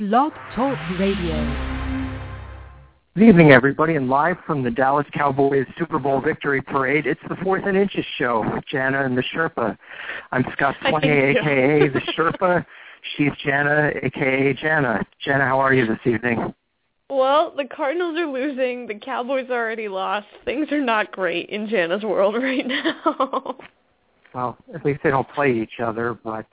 Blog Talk Radio. Good evening, everybody, and live from the Dallas Cowboys Super Bowl victory parade, it's the Fourth and Inches show with Jana and the Sherpa. I'm Scott Swaney, aka the Sherpa. She's Jana, aka Jana. Jana, how are you this evening? Well, the Cardinals are losing. The Cowboys already lost. Things are not great in Jana's world right now. well, at least they don't play each other, but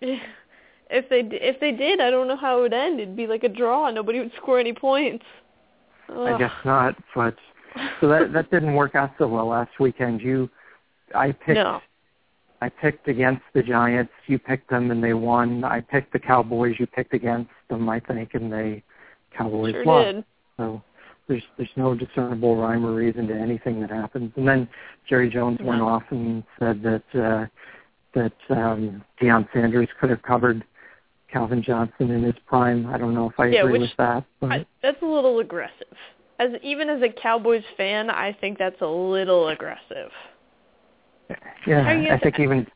if they if they did, I don't know how it would end. It'd be like a draw. Nobody would score any points. Ugh. I guess not. But so that that didn't work out so well last weekend. You, I picked. No. I picked against the Giants. You picked them and they won. I picked the Cowboys. You picked against them, I think, and they Cowboys sure lost. Did. So there's there's no discernible rhyme or reason to anything that happens. And then Jerry Jones no. went off and said that uh, that um, Deion Sanders could have covered Calvin Johnson in his prime. I don't know if I yeah, agree which, with that. But I, that's a little aggressive. As even as a Cowboys fan, I think that's a little aggressive. Yeah, I think even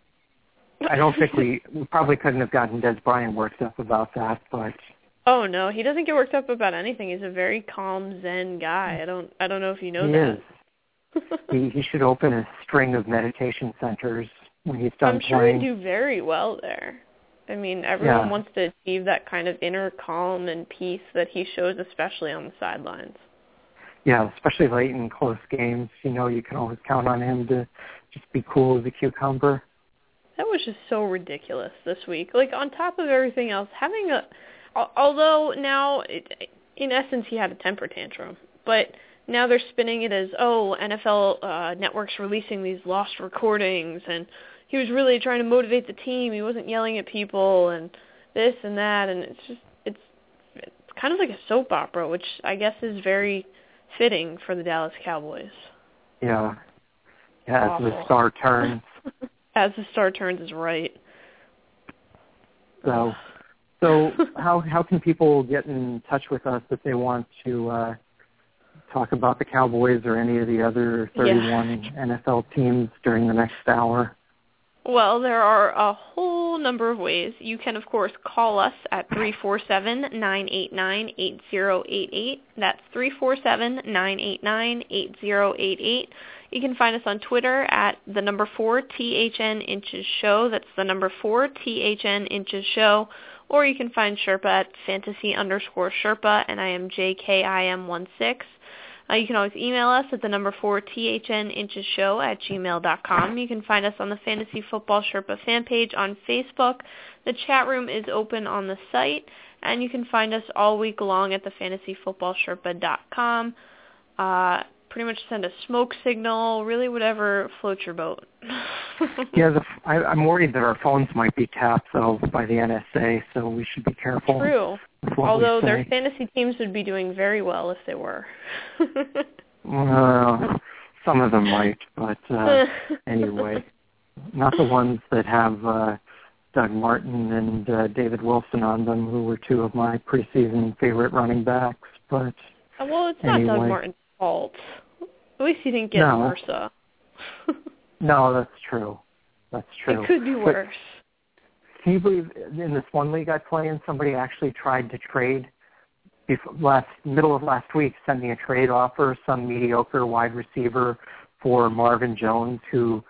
I don't think we, we probably couldn't have gotten Dez Bryant worked up about that, but Oh no, he doesn't get worked up about anything. He's a very calm Zen guy. I don't I don't know if you know he that. Is. he he should open a string of meditation centers when he's done I'm sure playing. he'd do very well there. I mean, everyone Yeah. wants to achieve that kind of inner calm and peace that he shows, especially on the sidelines. Yeah, especially late in close games. You know, you can always count on him to just be cool as a cucumber. That was just so ridiculous this week. Like on top of everything else, having a al- although now it, in essence he had a temper tantrum, but now they're spinning it as oh NFL uh, networks releasing these lost recordings and he was really trying to motivate the team. He wasn't yelling at people and this and that and it's just it's it's kind of like a soap opera, which I guess is very fitting for the Dallas Cowboys. Yeah. Yeah, as the star turns. As the star turns is right. So so how how can people get in touch with us if they want to uh talk about the Cowboys or any of the other 31 NFL teams during the next hour? Well, there are a whole number of ways. You can, of course, call us at 347-989-8088. That's 347-989-8088. You can find us on Twitter at the number 4 THN Inches Show. That's the number 4 THN Inches Show. Or you can find Sherpa at fantasy underscore Sherpa, and I am JKIM16. Uh, you can always email us at the number 4 THN Inches Show at gmail.com. You can find us on the Fantasy Football Sherpa fan page on Facebook. The chat room is open on the site, and you can find us all week long at the fantasyfootballsherpa.com. Uh, pretty much send a smoke signal, really whatever floats your boat. Yeah, the, I, I'm worried that our phones might be tapped though by the NSA, so we should be careful. True. Although their fantasy teams would be doing very well if they were. Well, some of them might, but uh, anyway, not the ones that have uh, Doug Martin and uh, David Wilson on them, who were two of my preseason favorite running backs. But well, it's not Doug. Martin's fault. At least he didn't get No. MRSA. no, that's true. That's true. It could be But worse. Can you believe in this one league I play in, somebody actually tried to trade before, last middle of last week, sent me a trade offer, some mediocre wide receiver for Marvin Jones, who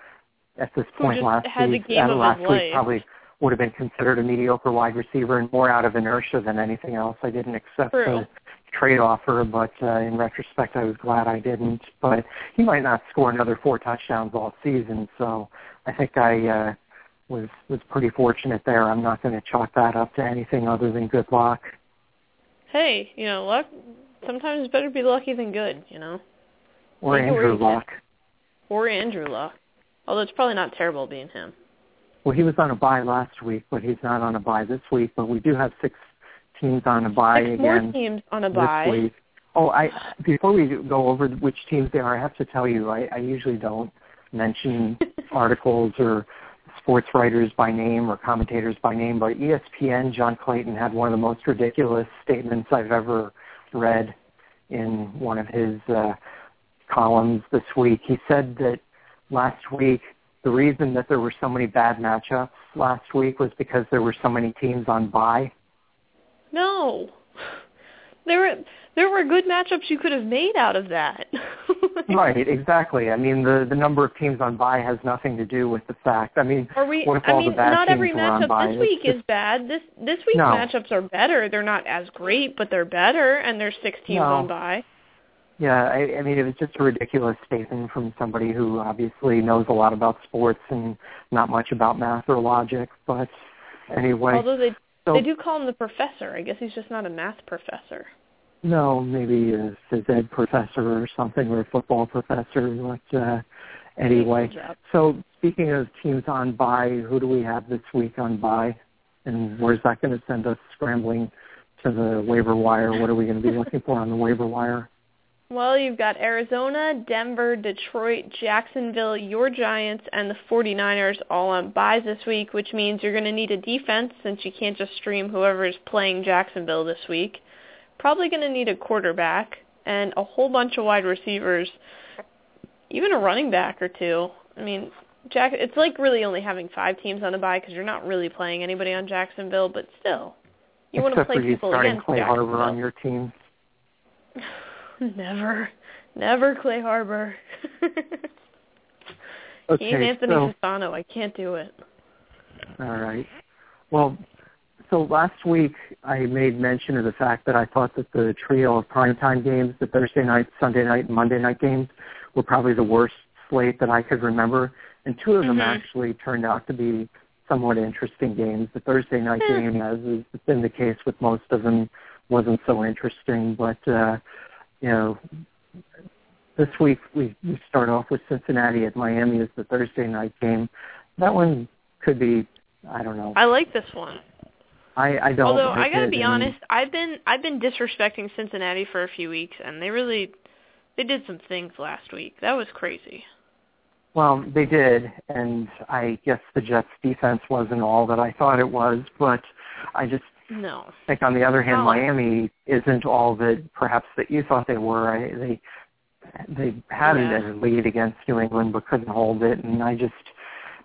at this Who point just last week, uh, of last week life. probably would have been considered a mediocre wide receiver and more out of inertia than anything else. I didn't accept True. the trade offer, but uh, in retrospect, I was glad I didn't. But he might not score another four touchdowns all season, so I think I uh, was was pretty fortunate there. I'm not going to chalk that up to anything other than good luck. Hey, you know, luck. Sometimes better be lucky than good. You know, Or it Andrew. Luck. or Andrew Luck. Although it's probably not terrible being him. Well, he was on a bye last week, but he's not on a bye this week. But we do have six teams on a bye again more teams on a bye. week. Oh, I before we go over which teams they are, I have to tell you, I, I usually don't mention articles or sports writers by name or commentators by name, but ESPN, John Clayton had one of the most ridiculous statements I've ever read in one of his uh, columns this week. He said that last week the reason that there were so many bad matchups last week was because there were so many teams on bye. No. There were there were good matchups you could have made out of that. right, exactly. I mean, the the number of teams on bye has nothing to do with the fact. I mean, are we, I mean, not every matchup this week It's is bad. This this week's No. matchups are better. They're not as great, but they're better, and there's six teams No. on bye. Yeah, I, I mean, it was just a ridiculous statement from somebody who obviously knows a lot about sports and not much about math or logic. But anyway, Although they so they do call him the professor. I guess he's just not a math professor. no, maybe a phys ed professor or something, or a football professor. But uh, anyway, so speaking of teams on bye, who do we have this week on bye, and where's that going to send us scrambling to the waiver wire? What are we going to be looking for on the waiver wire? Well, you've got Arizona, Denver, Detroit, Jacksonville, your Giants, and the 49ers all on buys this week, which means you're going to need a defense since you can't just stream whoever is playing Jacksonville this week. Probably going to need a quarterback and a whole bunch of wide receivers, even a running back or two. I mean, Jack, it's like really only having five teams on the buy because you're not really playing anybody on Jacksonville, but still, you want to play people against Clay Harbor on your team. Never. Never Clay Harbor. Okay, and Anthony so Fasano. I can't do it. all right. Well, so last week I made mention of the fact that I thought that the trio of primetime games, the Thursday night, Sunday night, and Monday night games, were probably the worst slate that I could remember, and two of them Mhm. actually turned out to be somewhat interesting games. The Thursday night game, as has been the case with most of them, wasn't so interesting, but uh, you know. This week we, we start off with Cincinnati at Miami as the Thursday night game. That one could be, I don't know. I like this one. I, I don't. Although I gotta it, be honest, I've been I've been disrespecting Cincinnati for a few weeks, and they really they did some things last week. That was crazy. Well, they did, and I guess the Jets' defense wasn't all that I thought it was, but I just No. think on the other hand, Oh. Miami isn't all that perhaps that you thought they were. I, they they had Yeah. a lead against New England but couldn't hold it, and I just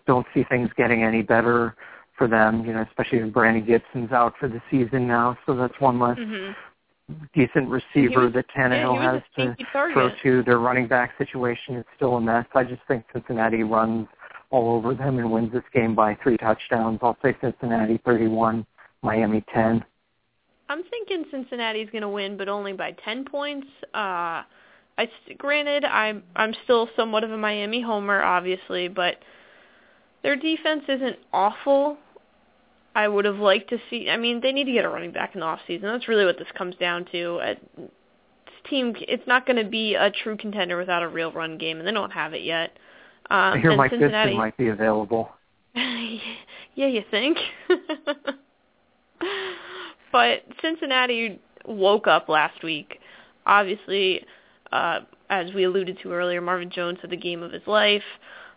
don't see things getting any better for them. You know, especially if Brandon Gibson's out for the season now, so that's one less Mhm. decent receiver was- that Tannehill has to throw to. Their running back situation is still a mess. I just think Cincinnati runs all over them and wins this game by three touchdowns. I'll say Cincinnati 31, Miami 10. I'm thinking Cincinnati's going to win, but only by 10 points. Uh, I granted I'm I'm still somewhat of a Miami homer, obviously, but their defense isn't awful. I would have liked to see. I mean, they need to get a running back in the off season. That's really what this comes down to. Uh, This team, it's not going to be a true contender without a real run game, and they don't have it yet. Um, I hear Mike Cincinnati, might be available. yeah, you think? but Cincinnati woke up last week. Obviously, uh, as we alluded to earlier, Marvin Jones had the game of his life.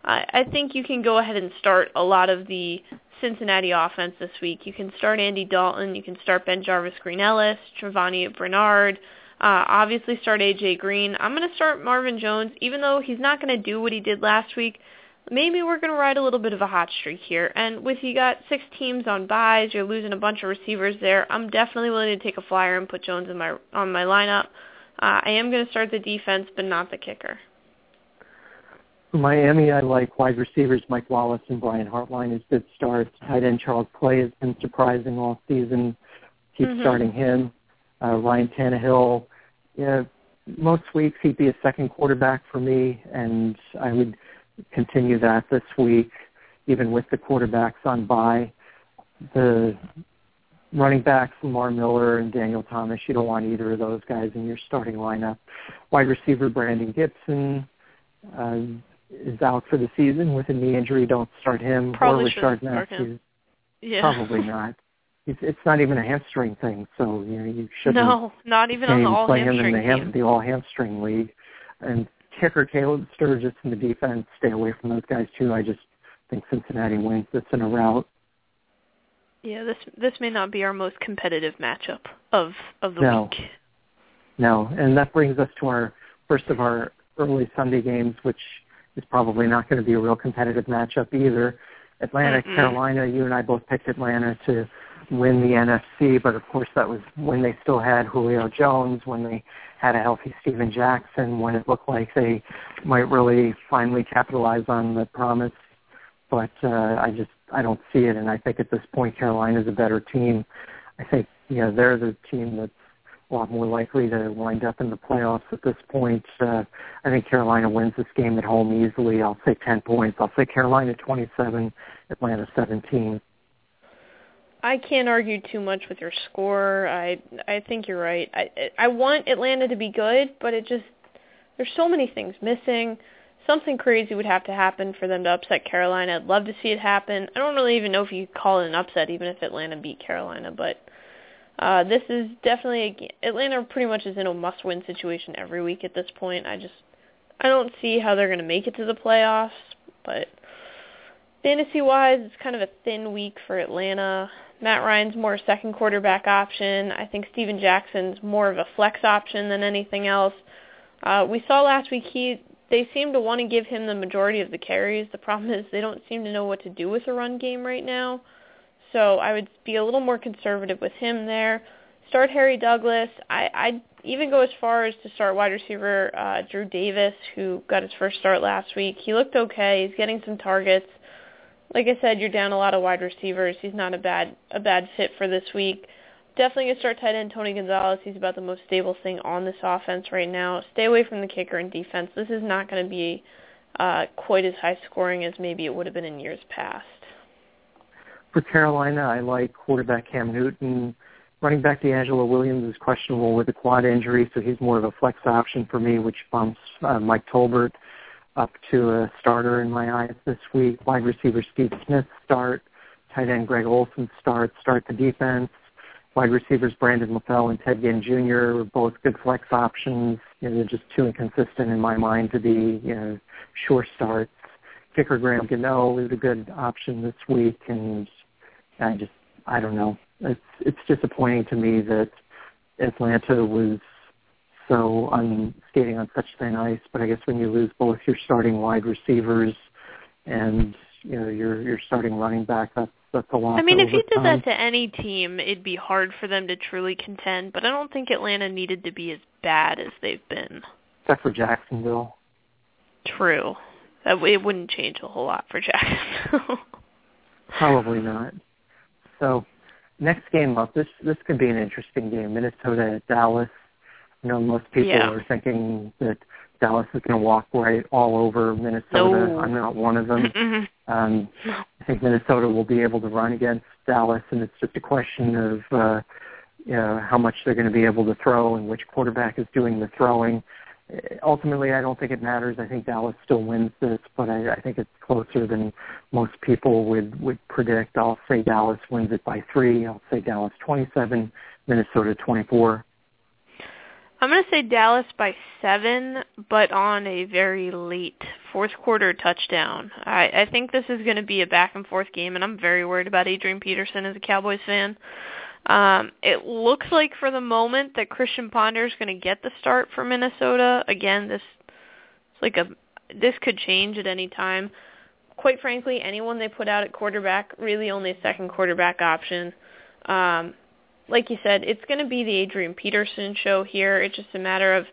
I, I think you can go ahead and start a lot of the Cincinnati offense this week. You can start Andy Dalton. You can start Ben Jarvis Green Ellis, Giovani Bernard. Uh, obviously start AJ Green. I'm going to start Marvin Jones, even though he's not going to do what he did last week maybe we're going to ride a little bit of a hot streak here. And with you got six teams on buys, you're losing a bunch of receivers there. I'm definitely willing to take a flyer and put Jones in my on my lineup. Uh, I am going to start the defense, but not the kicker. Miami, I like wide receivers Mike Wallace and Brian Hartline as good starts. Tight end Charles Clay has been surprising all season. Keep Mhm. starting him. Uh, Ryan Tannehill, yeah, most weeks he'd be a second quarterback for me, and I would continue that this week, even with the quarterbacks on bye. The running backs, Lamar Miller and Daniel Thomas, you don't want either of those guys in your starting lineup. Wide receiver Brandon Gibson uh, is out for the season with a knee injury. Don't start him Probably or Richard. Matthews. Yeah. Probably not. It's, it's not even a hamstring thing, so you know you shouldn't No, not even on the all play him in hamstring the, ham- the all hamstring league. And kicker Caleb Sturgis in the defense, stay away from those guys too. I just think Cincinnati wins this in a rout. Yeah, this this may not be our most competitive matchup of of the No. week. No, and that brings us to our first of our early Sunday games, which is probably not going to be a real competitive matchup either. Atlanta, Mm-mm. Carolina. You and I both picked Atlanta to win the NFC, but of course that was when they still had Julio Jones, when they had a healthy Steven Jackson, when it looked like they might really finally capitalize on the promise. But uh, I just I don't see it, and I think at this point Carolina's a better team. I think you know they're the team that's a lot more likely to wind up in the playoffs at this point. Uh, I think Carolina wins this game at home easily. I'll say 10 points. I'll say Carolina 27, Atlanta 17. I can't argue too much with your score. I I think you're right. I I want Atlanta to be good, but it just there's so many things missing. Something crazy would have to happen for them to upset Carolina. I'd love to see it happen. I don't really even know if you call it an upset, even if Atlanta beat Carolina. But uh, this is definitely a, Atlanta. Pretty much is in a must-win situation every week at this point. I just I don't see how they're going to make it to the playoffs. But fantasy-wise, it's kind of a thin week for Atlanta. Matt Ryan's more a second quarterback option. I think Steven Jackson's more of a flex option than anything else. Uh, we saw last week he they seem to want to give him the majority of the carries. The problem is they don't seem to know what to do with a run game right now. So I would be a little more conservative with him there. Start Harry Douglas. I, I'd even go as far as to start wide receiver uh, Drew Davis, who got his first start last week. He looked okay. He's getting some targets. Like I said, you're down a lot of wide receivers. He's not a bad a bad fit for this week. Definitely gonna start tight end Tony Gonzalez. He's about the most stable thing on this offense right now. Stay away from the kicker and defense. This is not going to be uh, quite as high scoring as maybe it would have been in years past. For Carolina, I like quarterback Cam Newton. Running back DeAngelo Williams is questionable with a quad injury, so he's more of a flex option for me, which bumps uh, Mike Tolbert up to a starter in my eyes this week. Wide receiver Steve Smith start. Tight end Greg Olsen start. Start the defense. Wide receivers Brandon LaFell and Ted Ginn Jr. are both good flex options. You know, they're just too inconsistent in my mind to be you know sure starts. Kicker Graham Gano is a good option this week, and I just I don't know. It's it's disappointing to me that Atlanta was so on skating on such thin ice. But I guess when you lose both your starting wide receivers and you know your your starting running back, that's that's a lot. I mean, if you did that to any team, it'd be hard for them to truly contend. But I don't think Atlanta needed to be as bad as they've been. Except for Jacksonville. True. That it wouldn't change a whole lot for Jacksonville. Probably not. So next game up, this this could be an interesting game. Minnesota at Dallas. You know, most people Yeah. are thinking that Dallas is going to walk right all over Minnesota. No. I'm not one of them. Um, I think Minnesota will be able to run against Dallas, and it's just a question of uh, you know, how much they're going to be able to throw and which quarterback is doing the throwing. Ultimately, I don't think it matters. I think Dallas still wins this, but I, I think it's closer than most people would would predict. I'll say Dallas wins it by three. I'll say Dallas 27, Minnesota 24. I'm going to say Dallas by seven, but on a very late fourth quarter touchdown. I, I think this is going to be a back and forth game, and I'm very worried about Adrian Peterson as a Cowboys fan. Um, it looks like for the moment that Christian Ponder is going to get the start for Minnesota. Again, this it's like a this could change at any time. Quite frankly, anyone they put out at quarterback really only a second quarterback option. Um, like you said, it's going to be the Adrian Peterson show here. It's just a matter of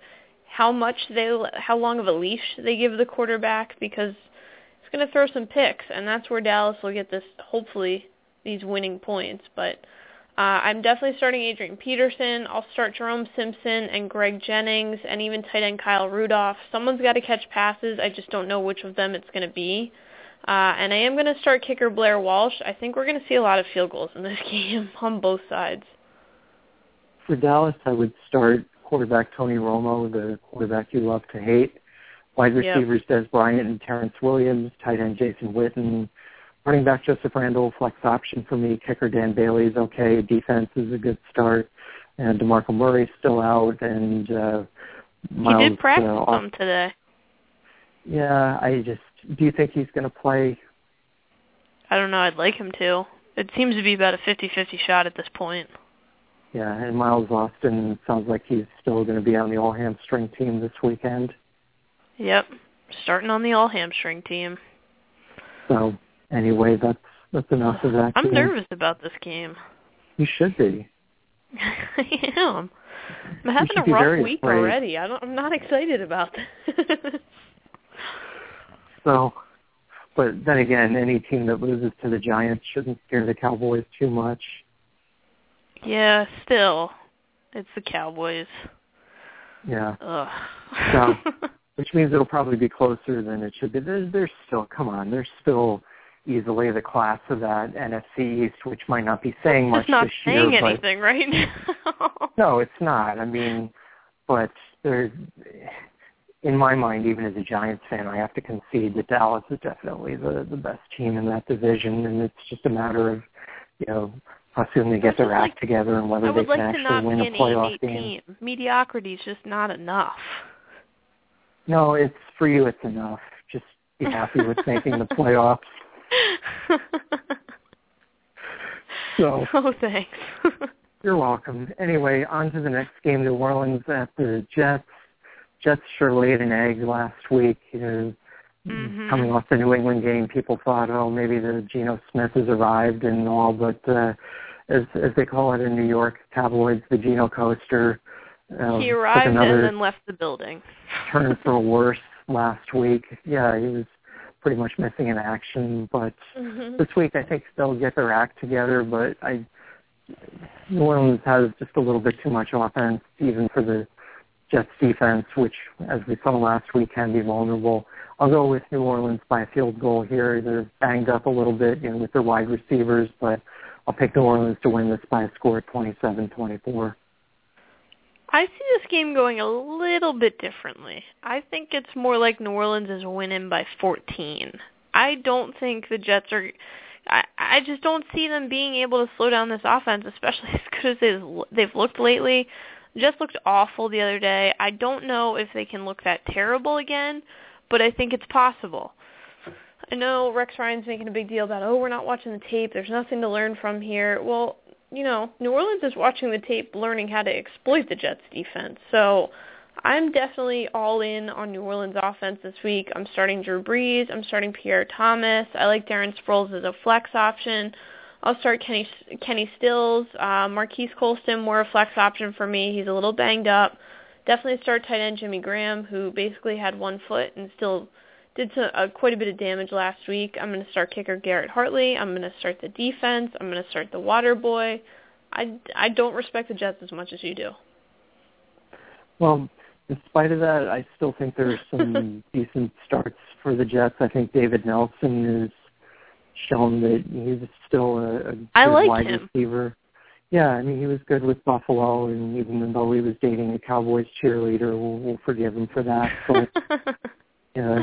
how much they, how long of a leash they give the quarterback because it's going to throw some picks, and that's where Dallas will get this, hopefully, these winning points. But uh, I'm definitely starting Adrian Peterson. I'll start Jerome Simpson and Greg Jennings and even tight end Kyle Rudolph. Someone's got to catch passes. I just don't know which of them it's going to be. Uh, and I am going to start kicker Blair Walsh. I think we're going to see a lot of field goals in this game on both sides. For Dallas, I would start quarterback Tony Romo, the quarterback you love to hate. Wide Yep. receivers Dez Bryant and Terrence Williams, tight end Jason Witten, running back Joseph Randle, flex option for me. Kicker Dan Bailey is okay. Defense is a good start. And DeMarco Murray's still out, and uh, Miles, he did practice uh, off- today. Yeah, I just do you think he's going to play? I don't know. I'd like him to. It seems to be about a 50-50 shot at this point. Yeah, and Miles Austin sounds like he's still going to be on the all hamstring team this weekend. Yep. Starting on the all hamstring team. So anyway, that's that's enough of that. I'm game. nervous about this game. You should be. I am. I'm having a rough week afraid. already. I don't, I'm not excited about this. so, but then again, any team that loses to the Giants shouldn't scare the Cowboys too much. Yeah, still, it's the Cowboys. Yeah. Ugh. so, which means it'll probably be closer than it should be. There's, there's still, come on, there's still easily the class of that NFC East, which might not be saying much it's not this saying year. anything, right now. no, it's not. I mean, but there's, in my mind, even as a Giants fan, I have to concede that Dallas is definitely the the best team in that division, and it's just a matter of, you know, how soon they get their act like, together and whether they can like actually win a playoff game. Mediocrity is just not enough. No, it's for you. It's enough. Just be happy with making the playoffs. so. Oh, thanks. you're welcome. Anyway, on to the next game. New Orleans at the Jets. Jets sure laid an egg last week. You know, mm-hmm. coming off the New England game, people thought, oh, maybe the Geno Smith has arrived and all, but uh, as as they call it in New York tabloids, the Geno coaster. Uh, he arrived and then left the building. turned for worse last week. Yeah, he was pretty much missing in action. But mm-hmm. this week, I think they'll get their act together. But I, New Orleans has just a little bit too much offense, even for the Jets defense, which, as we saw last week, can be vulnerable. I'll go with New Orleans by a field goal here. They're banged up a little bit, you know, with their wide receivers, but I'll pick New Orleans to win this by a score of 27-24. I see this game going a little bit differently. I think it's more like New Orleans is winning by 14. I don't think the Jets are. I just don't see them being able to slow down this offense, especially as good as they've looked lately. Just looked awful the other day. I don't know if they can look that terrible again, but I think it's possible. I know Rex Ryan's making a big deal about, oh, we're not watching the tape. There's nothing to learn from here. Well, you know, New Orleans is watching the tape, learning how to exploit the Jets defense. So I'm definitely all in on New Orleans offense this week. I'm starting Drew Brees. I'm starting Pierre Thomas. I like Darren Sproles as a flex option. I'll start Kenny Kenny Stills. Uh, Marques Colston, more a flex option for me. He's a little banged up. Definitely start tight end Jimmy Graham, who basically had one foot and still did some, uh, quite a bit of damage last week. I'm going to start kicker Garrett Hartley. I'm going to start the defense. I'm going to start the water boy. I, I don't respect the Jets as much as you do. Well, in spite of that, I still think there's some decent starts for the Jets. I think David Nelson has shown that he's still a, a good I like wide him. receiver. Yeah, I mean he was good with Buffalo, and even though he was dating a Cowboys cheerleader, we'll, we'll forgive him for that. But yeah,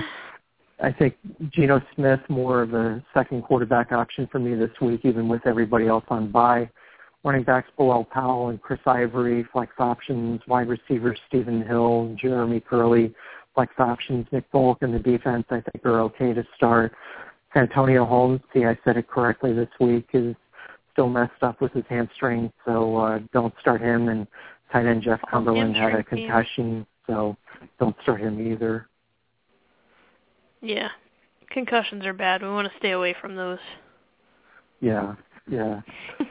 I think Geno Smith more of a second quarterback option for me this week, even with everybody else on bye. Running backs Bilal Powell and Chris Ivory, flex options, wide receivers Stephen Hill, Jeremy Kerley, flex options, Nick Folk, and the defense I think are okay to start. Santonio Holmes, see I said it correctly this week, is still messed up with his hamstring, so uh, don't start him. And tight end Jeff Cumberland had a concussion, so don't start him either. Yeah. Concussions are bad. We want to stay away from those. Yeah, yeah.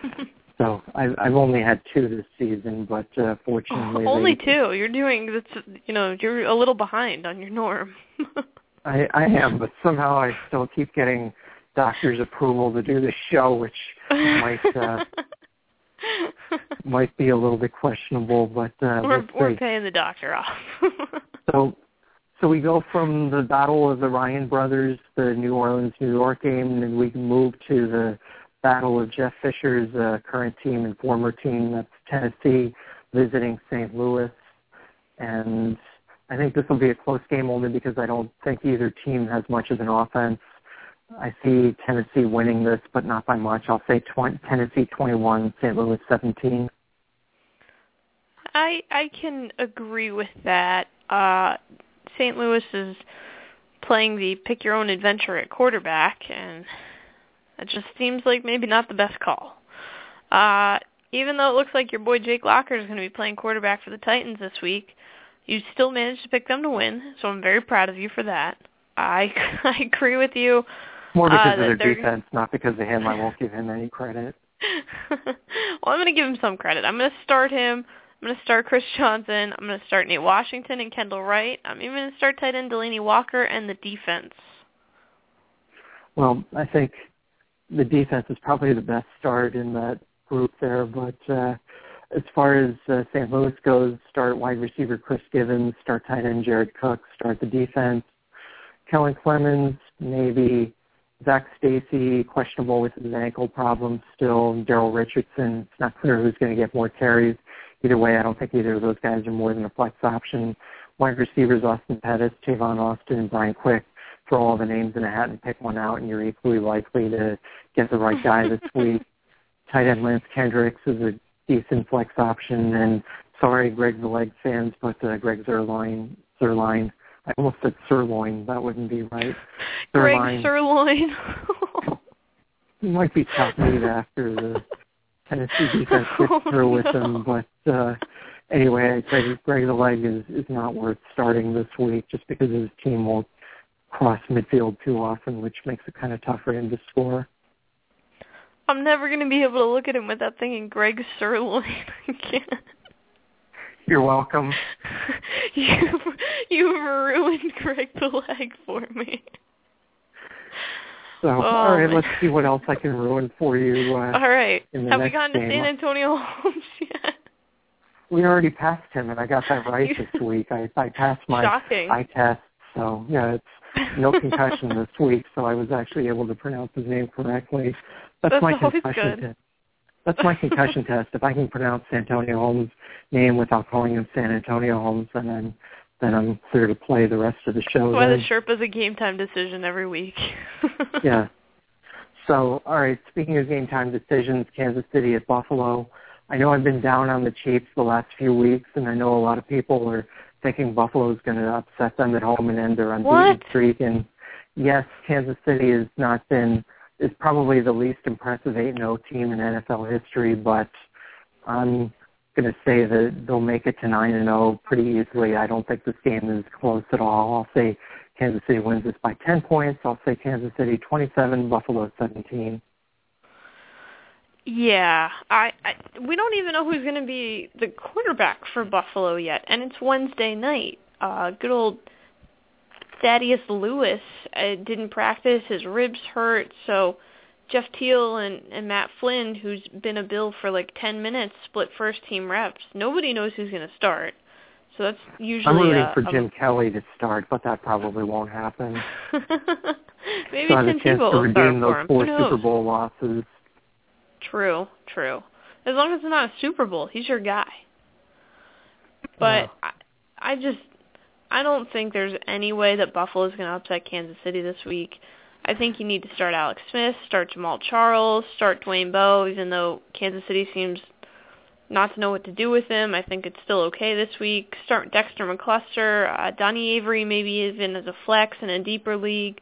so I've I've only had two this season, but uh, fortunately oh, only they, two. You're doing that's you know you're a little behind on your norm. I I am, but somehow I still keep getting doctor's approval to do the show, which might uh, might be a little bit questionable. But uh, we're we're paying the doctor off. so so we go from the battle of the Ryan brothers, the New Orleans, New York game, and then we move to the battle of Jeff Fisher's uh, current team and former team, that's Tennessee, visiting St. Louis. And I think this will be a close game only because I don't think either team has much of an offense. I see Tennessee winning this, but not by much. I'll say 20, Tennessee 21, St. Louis 17. I I can agree with that. Uh, St. Louis is playing the pick your own adventure at quarterback, and it just seems like maybe not the best call. Uh, even though it looks like your boy Jake Locker is going to be playing quarterback for the Titans this week, you still managed to pick them to win, so I'm very proud of you for that. I I agree with you. More because uh, of their defense, not because of him. I won't give him any credit. well, I'm going to give him some credit. I'm going to start him. I'm going to start Chris Johnson. I'm going to start Nate Washington and Kendall Wright. I'm even going to start tight end Delanie Walker and the defense. Well, I think the defense is probably the best start in that group there. But uh, as far as uh, St. Louis goes, start wide receiver Chris Givens, start tight end Jared Cook, start the defense. Kellen Clemens, maybe Zac Stacy, questionable with his ankle problem still. Daryl Richardson, it's not clear who's going to get more carries. Either way, I don't think either of those guys are more than a flex option. Wide receivers, Austin Pettis, Tavon Austin, and Brian Quick. Throw all the names in a hat and pick one out, and you're equally likely to get the right guy this week. Tight end Lance Kendricks is a decent flex option, and sorry, Greg the Leg fans, but uh, Greg Zuerlein, Zuerlein I almost said sirloin. That wouldn't be right. Greg Sirloin. he might be top meat after the Tennessee defense gets oh, through with no. him. But uh, anyway, Greg, Greg the Leg is, is not worth starting this week just because his team won't cross midfield too often, which makes it kind of tough for him to score. I'm never going to be able to look at him without thinking Greg Sirloin. I can't. You're welcome. you you ruined Greg the leg for me. So, oh, all right, let's see what else I can ruin for you. Uh, all right. Have we gotten game. to San Antonio Holmes yet? We already passed him, and I got that right this week. I, I passed my Shocking. eye test, so yeah, it's no concussion this week, so I was actually able to pronounce his name correctly. That's, That's my always good. test. That's my concussion test. If I can pronounce Santonio Holmes' name without calling him San Antonio Holmes, and then I'm then I'm clear to play the rest of the show. Why then. the Sherpa's a game time decision every week. yeah. So, all right. Speaking of game time decisions, Kansas City at Buffalo. I know I've been down on the Chiefs the last few weeks, and I know a lot of people are thinking Buffalo is going to upset them at home and end their unbeaten what? streak. And yes, Kansas City has not been is probably the least impressive 8-0 team in NFL history, but I'm going to say that they'll make it to 9-0 pretty easily. I don't think this game is close at all. I'll say Kansas City wins this by 10 points. I'll say Kansas City 27, Buffalo 17. Yeah, I, I we don't even know who's going to be the quarterback for Buffalo yet, and it's Wednesday night. Uh, good old Thaddeus Lewis uh, didn't practice; his ribs hurt. So Jeff Tuel and, and Matt Flynn, who's been a Bill for like 10 minutes, split first team reps. Nobody knows who's going to start. So that's usually. I'm rooting for Jim a... Kelly to start, but that probably won't happen. Maybe so Tim Tebow will start those for him. four Who knows? Super Bowl losses. True, true. As long as it's not a Super Bowl, he's your guy. But Yeah. I, I just, I don't think there's any way that Buffalo is going to upset Kansas City this week. I think you need to start Alex Smith, start Jamaal Charles, start Dwayne Bowe, even though Kansas City seems not to know what to do with him. I think it's still okay this week. Start Dexter McCluster, uh, Donnie Avery maybe even as a flex in a deeper league.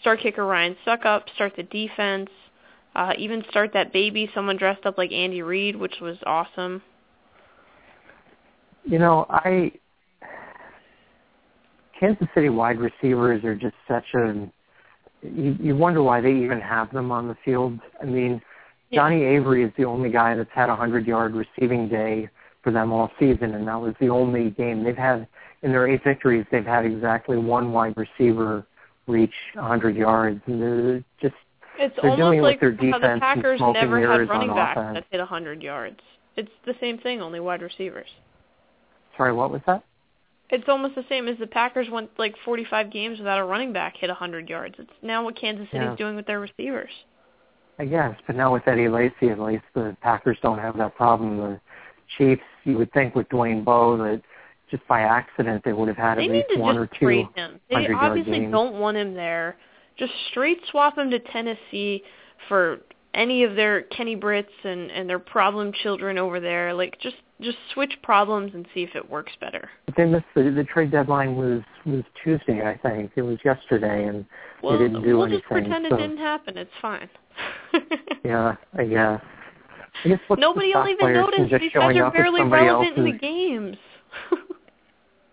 Start kicker Ryan Succop, start the defense. Uh, even start that baby, someone dressed up like Andy Reid, which was awesome. You know, I Kansas City wide receivers are just such a you, you wonder why they even have them on the field. I mean, Yeah. Johnny Avery is the only guy that's had a hundred yard receiving day for them all season, and that was the only game they've had in their eight victories. They've had exactly one wide receiver reach a hundred yards, and they're just It's They're almost dealing with like their how the defense and Packers smoking never had running backs offense. that hit a 100 yards. It's the same thing, only wide receivers. sorry, what was that? It's almost the same as the Packers went like 45 games without a running back hit 100 yards. It's now what Kansas City's Yeah. doing with their receivers. I guess, but now with Eddie Lacy, at least the Packers don't have that problem. The Chiefs, you would think with Dwayne Bowe that just by accident they would have had They at least one or two him. They obviously games. don't want him there. Just straight swap him to Tennessee for any of their Kenny Britts and and their problem children over there. Like just just switch problems and see if it works better. They missed the, the trade deadline was was Tuesday, I think. It was yesterday, and Well, they didn't do we'll anything. just pretend so, it didn't happen. It's fine. Yeah, I guess. I guess what's Nobody will even notice. These guys are barely relevant in the games.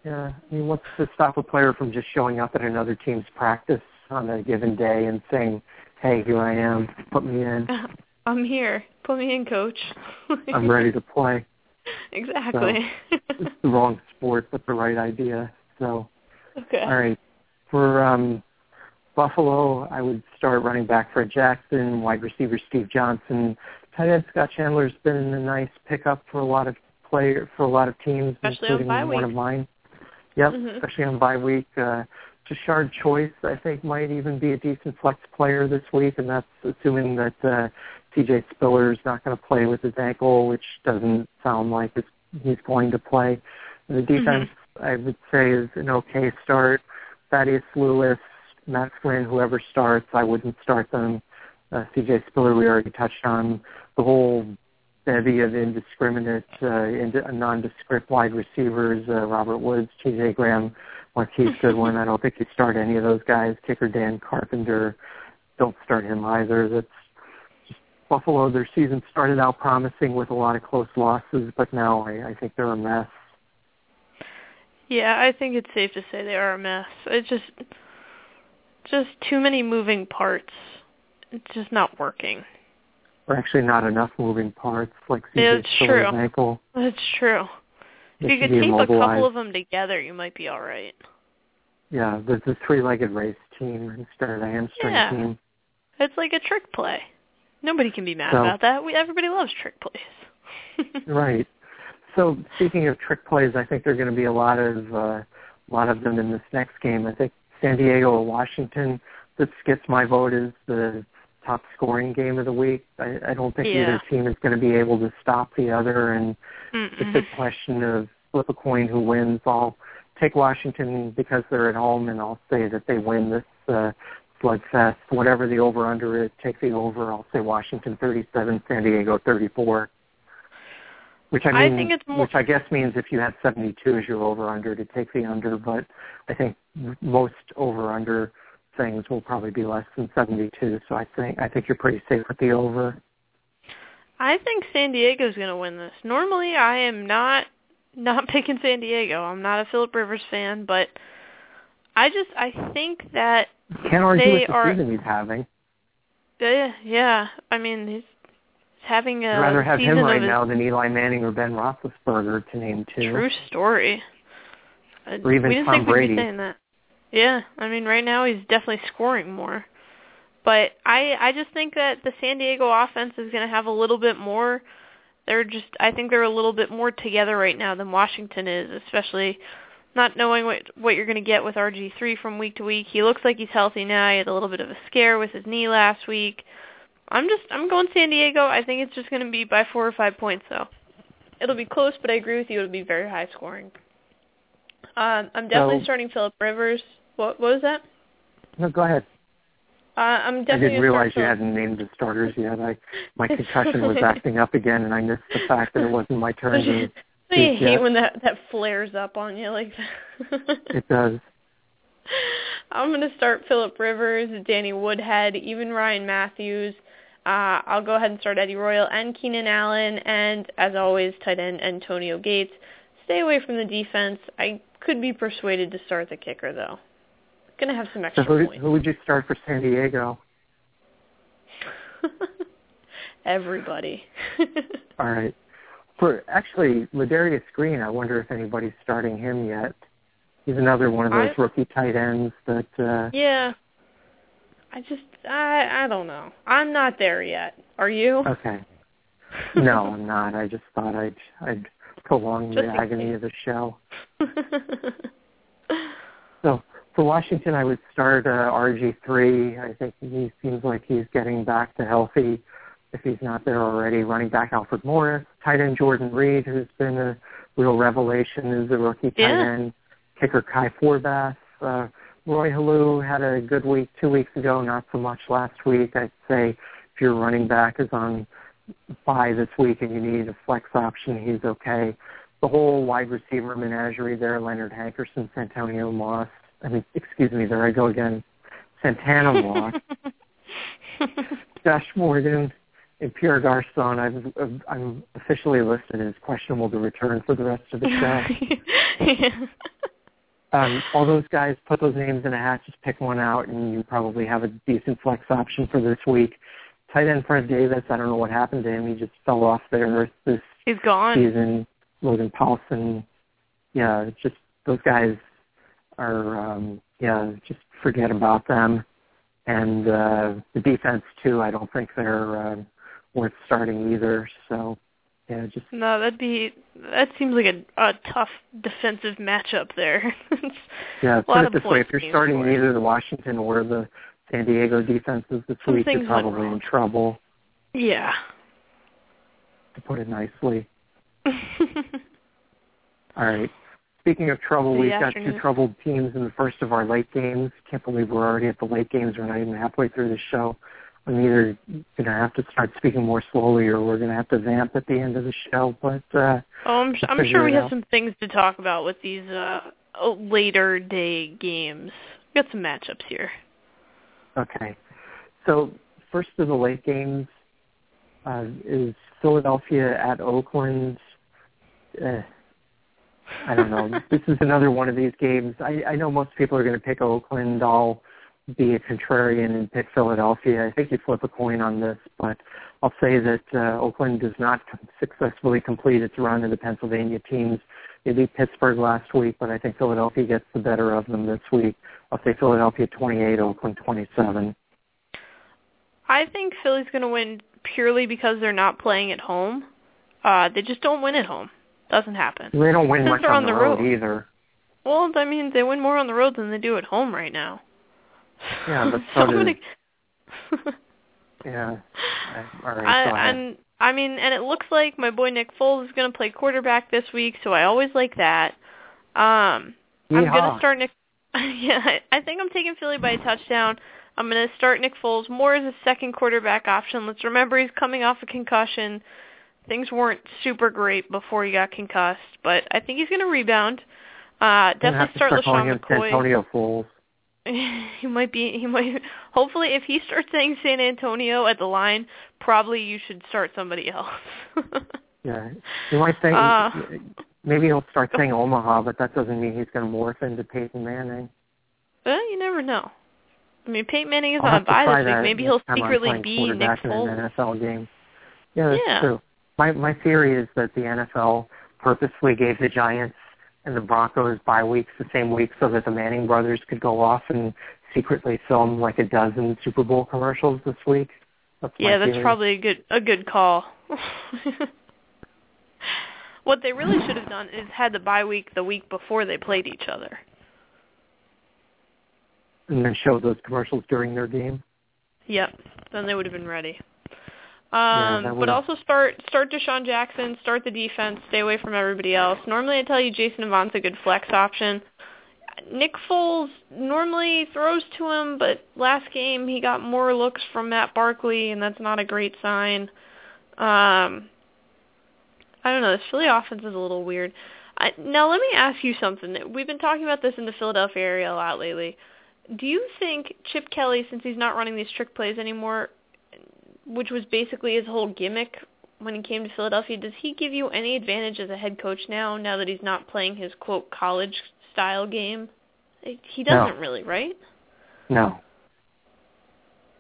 Yeah, I mean, what's to stop a player from just showing up at another team's practice on a given day and saying, "Hey, here I am, put me in." I'm here. Put me in, coach. I'm ready to play. Exactly. So, it's the wrong sport, but the right idea. So, okay. All right. For um, Buffalo, I would start running back Fred Jackson, wide receiver Steve Johnson. Tight end Scott Chandler's been a nice pickup for a lot of player for a lot of teams, especially including on one week. of mine. Yep, mm-hmm. especially on bye week. Uh, Tashard Choice, I think, might even be a decent flex player this week, and that's assuming that uh, CJ Spiller's not going to play with his ankle, which doesn't sound like it's, he's going to play. The defense, mm-hmm. I would say, is an okay start. Thaddeus Lewis, Matt Flynn, whoever starts, I wouldn't start them. Uh, CJ Spiller, we already touched on. The whole bevy of indiscriminate, uh, ind- nondescript wide receivers, uh, Robert Woods, TJ Graham, Marquise Goodwin. I don't think you start any of those guys. Kicker Dan Carpenter, don't start him either. That's Buffalo. Their season started out promising with a lot of close losses, but now I, I think they're a mess. Yeah, I think it's safe to say they are a mess. It's just just too many moving parts. It's just not working. Or actually not enough moving parts, like CJ it's true. ankle. That's true. If you could tape a couple of them together, you might be all right. Yeah, there's a three-legged race team instead of a hamstring Yeah. team. It's like a trick play. Nobody can be mad So- about that. We everybody loves trick plays. Right. So speaking of trick plays, I think there are going to be a lot of uh, a lot of them in this next game. I think San Diego or Washington. This gets my vote is the top scoring game of the week. I, I don't think Yeah. either team is going to be able to stop the other, and Mm-mm. it's a question of flip a coin who wins. I'll take Washington because they're at home, and I'll say that they win this uh, slugfest. Whatever the over under is, take the over. I'll say Washington 37, San Diego 34. Which I I think it's more- which I guess means if you have 72 as your over under to take the under, but I think most over under things will probably be less than 72. So I think I think you're pretty safe with the over. I think San Diego's going to win this. Normally, I am not not picking San Diego. I'm not a Philip Rivers fan, but I just I think that Can't argue They with the are- season he's having. uh, yeah, I mean he's having a I'd rather have season him right his now than Eli Manning or Ben Roethlisberger to name two. true story. Or even we didn't Tom think we'd Brady. be saying that. Yeah, I mean right now he's definitely scoring more. But I I just think that the San Diego offense is going to have a little bit more they're just I think they're a little bit more together right now than Washington is, especially not knowing what what you're going to get with RG3 from week to week. He looks like he's healthy now. He had a little bit of a scare with his knee last week. I'm just I'm going San Diego. I think it's just going to be by 4 or 5 points though. It'll be close, but I agree with you it'll be very high scoring. Um I'm definitely So- starting Philip Rivers. What what was that? No, go ahead. Uh, I'm I didn't realize you hadn't named the starters yet. I my concussion was acting up again, and I missed the fact that it wasn't my turn. To, Yeah. hate when that that flares up on you like that? it does. I'm going to start Philip Rivers, Danny Woodhead, even Ryan Matthews. Uh, I'll go ahead and start Eddie Royal and Keenan Allen, and as always, tight end Antonio Gates. Stay away from the defense. I could be persuaded to start the kicker though. Going to have some So extra who points. who would you start for San Diego? Everybody. All right. For actually, Ladarius Green, I wonder if anybody's starting him yet. He's another one of those I- rookie tight ends that. uh yeah. I just I I don't know. I'm not there yet. Are you? Okay. No, I'm not. I just thought I'd I'd prolong Just the agony case. of the show. So for Washington, I would start uh, RG3. I think he seems like he's getting back to healthy. If he's not there already, running back Alfred Morris, tight end Jordan Reed, who's been a real revelation as a rookie tight Yeah. end. Kicker Kai Forbath. Uh, Roy Helu had a good week two weeks ago, not so much last week. I'd say if your running back is on bye this week and you need a flex option, he's okay the whole wide receiver menagerie there, Leonard Hankerson, Santonio Moss. I mean, excuse me, there I go again. Santana Moss, Josh Morgan, and Pierre Garcon. I've, I'm officially listed as questionable to return for the rest of the show. yeah. um, all those guys, put those names in a hat, just pick one out, and you probably have a decent flex option for this week. tight end Fred Davis, I don't know what happened to him. He just fell off there this He's gone. season. Logan Paulson, yeah, just those guys are, um, yeah, just forget about them. And uh, the defense too. I don't think they're uh, worth starting either. So yeah, just no. That'd be that seems like a, a tough defensive matchup there. yeah, put it this way: if you're starting either the Washington or the San Diego defenses this Some week, you're probably in trouble. Yeah. To put it nicely. All right. Speaking of trouble, The we've got two troubled teams in the first of our late games. Can't believe we're already at the late games. We're not even halfway through the show. I'm either going to have to start speaking more slowly or we're going to have to vamp at the end of the show. But uh, Oh, I'm, Let's I'm sure we have some things to talk about with these uh later day games. We got some matchups here. okay. So first of the late games uh, is Philadelphia at Oakland. Uh, I don't know. this is another one of these games. I, I know most people are going to pick Oakland. I'll be a contrarian and pick Philadelphia. I think you flip a coin on this, but I'll say that uh, Oakland does not successfully complete its run of the Pennsylvania teams. They beat Pittsburgh last week, but I think Philadelphia gets the better of them this week. I'll say Philadelphia 28, Oakland 27. I think Philly's going to win purely because they're not playing at home. Uh they just don't win at home. Doesn't happen. They don't win Since much on on the the road, road. either. Well, I mean, they win more on the road than they do at home right now. Yeah, but so does- many. Yeah. I- All right. I, and I mean, and it looks like my boy Nick Foles is going to play quarterback this week, so I always like that. Um, I'm going to start Nick. yeah, I, think I'm taking Philly by a touchdown. I'm going to start Nick Foles more as a second quarterback option. Let's remember he's coming off a concussion. Things weren't super great before he got concussed, but I think he's going to rebound. Uh, definitely start start LeSean McCoy. Antonio Fools. he might be he might hopefully if he starts saying San Antonio at the line, probably you should start somebody else. Yeah. You might think Uh, maybe he'll start saying Omaha, but that doesn't mean he's going to morph into Peyton Manning. well, you never know. I mean, Peyton Manning is I'll on bye this week. Maybe he'll secretly be Nick quarterback in an Foles. NFL game. Yeah, that's Yeah. true. My my theory is that the NFL purposely gave the Giants and the Broncos bye weeks the same week so that the Manning brothers could go off and secretly film like a dozen Super Bowl commercials this week. That's Yeah, that's theory. probably a good a good call. what they really should have done is had the bye week the week before they played each other. and then show those commercials during their game. Yep. Then they would have been ready. Yeah, Um, that but also start start DeSean Jackson, start the defense, stay away from everybody else. Normally I tell you Jason Avant's a good flex option. Nick Foles normally throws to him, but last game he got more looks from Matt Barkley, and that's not a great sign. Um, I don't know. This Philly offense is a little weird. I, now let me ask you something. We've been talking about this in the Philadelphia area a lot lately. Do you think Chip Kelly, since he's not running these trick plays anymore, which was basically his whole gimmick when he came to Philadelphia, does he give you any advantage as a head coach now, now that he's not playing his quote college style game? He doesn't really, right? No.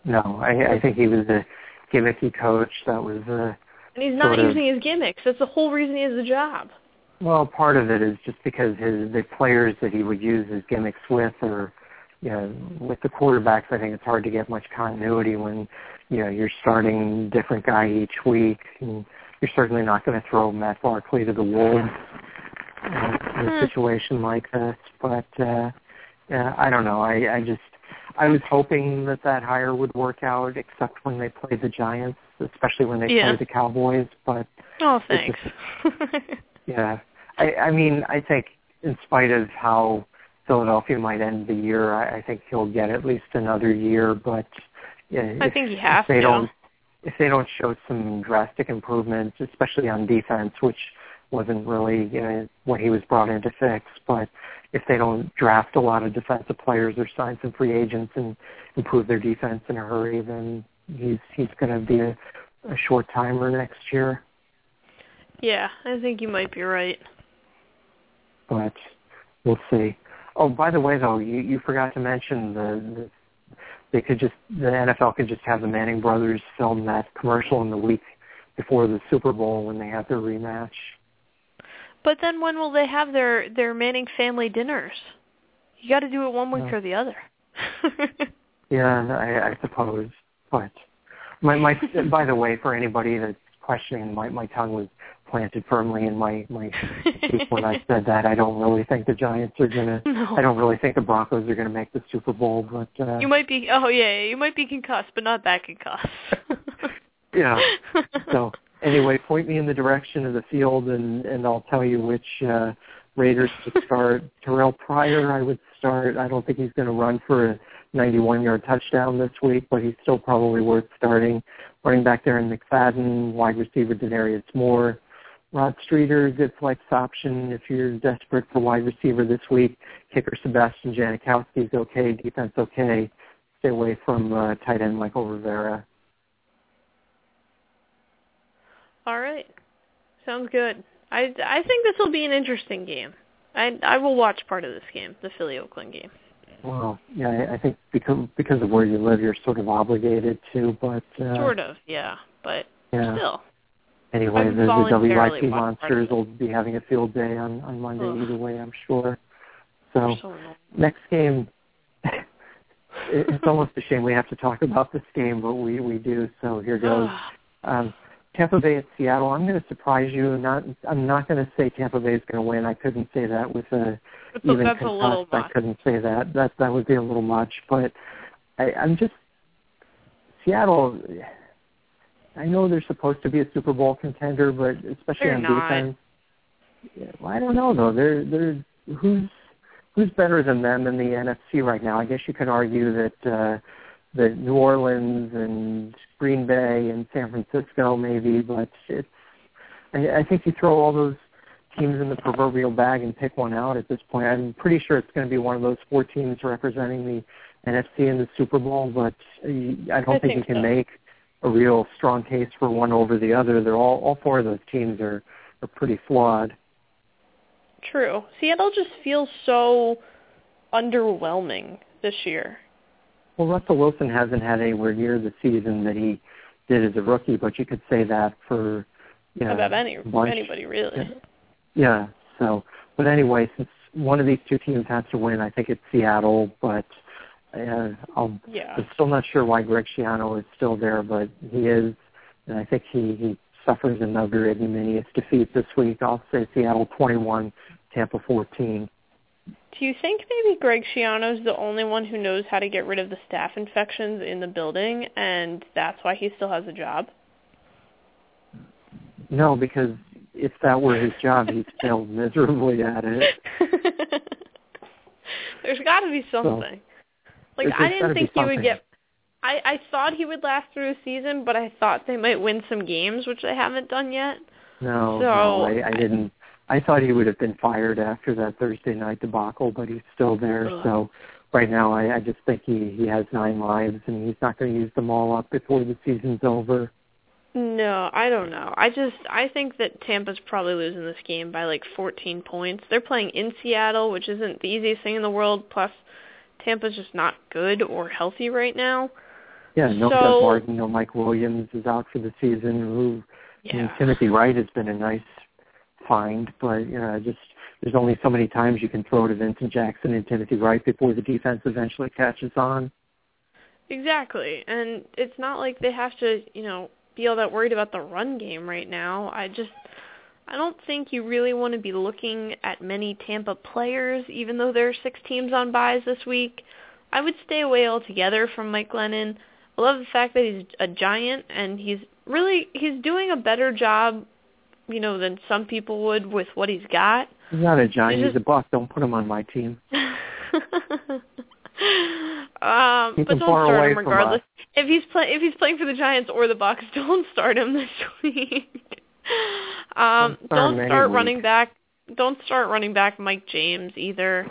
No, I, I think he was a gimmicky coach that was uh And he's not Sort of. using his gimmicks. That's the whole reason he has the job. well, part of it is just because his the players that he would use his gimmicks with or you know, with the quarterbacks I think it's hard to get much continuity when, you know, you're starting different guy each week and you're certainly not going to throw Matt Barkley to the wolves uh, in a Hmm. situation like this. But uh yeah, I don't know. I I just I was hoping that that hire would work out, except when they played the Giants, especially when they Yeah. played the Cowboys. But Oh, thanks. yeah, I, I mean, I think in spite of how Philadelphia might end the year, I, I think he'll get at least another year. But yeah, I if, think he has if they to. don't, if they don't show some drastic improvements, especially on defense, which wasn't really you know, what he was brought in to fix, but if they don't draft a lot of defensive players or sign some free agents and improve their defense in a hurry, then he's he's going to be a, a short timer next year. Yeah, I think you might be right. but we'll see. Oh, by the way, though, you, you forgot to mention the they could just the NFL could just have the Manning brothers film that commercial in the week before the Super Bowl when they have their rematch. But then when will they have their their Manning family dinners? You got to do it one week yeah. or the other. yeah, I, I suppose. But my my by the way, for anybody that's questioning, my my tongue was planted firmly in my my teeth when I said that. I don't really think the Giants are gonna. No. I don't really think the Broncos are gonna make the Super Bowl. But uh, you might be. Oh yeah, you might be concussed, but not that concussed. yeah. So anyway, point me in the direction of the field, and and I'll tell you which uh, Raiders to start. Terrelle Pryor, I would start. I don't think he's going to run for a 91-yard touchdown this week, but he's still probably worth starting. Running back Darren McFadden, wide receiver Denarius Moore. Rod Streater, good flex option if you're desperate for wide receiver this week. Kicker Sebastian Janikowski is okay. Defense okay. Stay away from uh, tight end Mychal Rivera. All right. Sounds good. I I think this will be an interesting game. I I will watch part of this game, the Philly Oakland game. Well, yeah, I think because because of where you live, you're sort of obligated to, but uh, sort of, yeah, but yeah. still. Anyway, the, the WIP monsters will be having a field day on on Monday Ugh. either way, I'm sure. So, so next game, it's almost a shame we have to talk about this game, but we we do. So here goes. Um, Tampa Bay at Seattle. I'm going to surprise you. Not, I'm not going to say Tampa Bay is going to win. I couldn't say that with a that's even a, concussed. I couldn't say that. That that would be a little much. But I, I'm just Seattle. I know they're supposed to be a Super Bowl contender, but especially they're on not. defense. Yeah, well, I don't know though. They're they're who's who's better than them in the NFC right now? I guess you could argue that. uh the New Orleans and Green Bay and San Francisco maybe, but it's I, I think you throw all those teams in the proverbial bag and pick one out at this point. I'm pretty sure it's going to be one of those four teams representing the NFC in the Super Bowl, but I don't I think, think you can so. make a real strong case for one over the other. They're all all four of those teams are are pretty flawed. True. Seattle just feels so underwhelming this year. Well, Russell Wilson hasn't had anywhere near the season that he did as a rookie, but you could say that for you know, about any bunch. anybody really. Yeah. yeah. So, but anyway, since one of these two teams has to win, I think it's Seattle. But uh, I'll, Yeah. I'm still not sure why Greg Schiano is still there, but he is, and I think he he suffers another ignominious defeat this week. I'll say Seattle 21, Tampa 14. Do you think maybe Greg Schiano's the only one who knows how to get rid of the staph infections in the building, and that's why he still has a job? No, because if that were his job, he'd failed miserably at it. There's got to be something. Like I didn't think he would get. I I thought he would last through the season, but I thought they might win some games, which they haven't done yet. No, So, no, I, I I- didn't. I thought he would have been fired after that Thursday night debacle, but he's still there. Ugh. So right now, I, I just think he he has nine lives, and he's not going to use them all up before the season's over. No, I don't know. I just I think that Tampa's probably losing this game by like 14 points. They're playing in Seattle, which isn't the easiest thing in the world. Plus, Tampa's just not good or healthy right now. Yeah, no So- Doug Martin, no Mike Williams is out for the season. Who I mean, Yeah. Timothy Wright has been a nice find, but you know, just there's only so many times you can throw to Vincent Jackson and Timothy Wright before the defense eventually catches on. Exactly. And it's not like they have to, you know, be all that worried about the run game right now. I just I don't think you really want to be looking at many Tampa players, even though there are six teams on buys this week. I would stay away altogether from Mike Glennon. I love the fact that he's a giant and he's really he's doing a better job, you know, than some people would with what he's got. He's not a giant, He's he's a buck. Don't put him on my team. um, Keep but don't start him regardless. If he's play if he's playing for the Giants or the Bucks, don't start him this week. Um, Don't start don't any week. running back. Don't start running back Mike James either.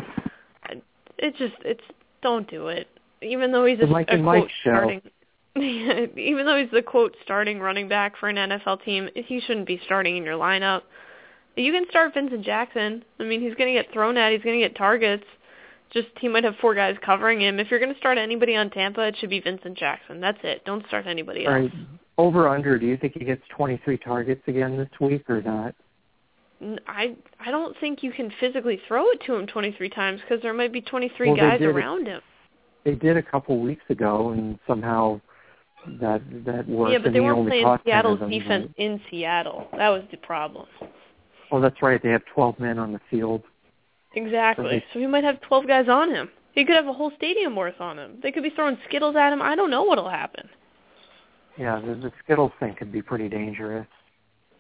It just it's don't do it. Even though he's a, Mike a quote starting. even though he's the quote starting running back for an NFL team, he shouldn't be starting in your lineup. You can start Vincent Jackson. I mean, he's going to get thrown at. He's going to get targets. Just he might have four guys covering him. If you're going to start anybody on Tampa, it should be Vincent Jackson. That's it. Don't start anybody else. Right. Over under, do you think he gets 23 targets again this week or not? I I don't think you can physically throw it to him 23 times because there might be 23 well, guys around him. They did a couple weeks ago, and somehow that that worked. Yeah, but they weren't playing Seattle's defense in Seattle. That was the problem. Oh, that's right. They have 12 men on the field. Exactly. So he might have 12 guys on him. He could have a whole stadium worth on him. They could be throwing Skittles at him. I don't know what'll happen. Yeah, the, the Skittles thing could be pretty dangerous.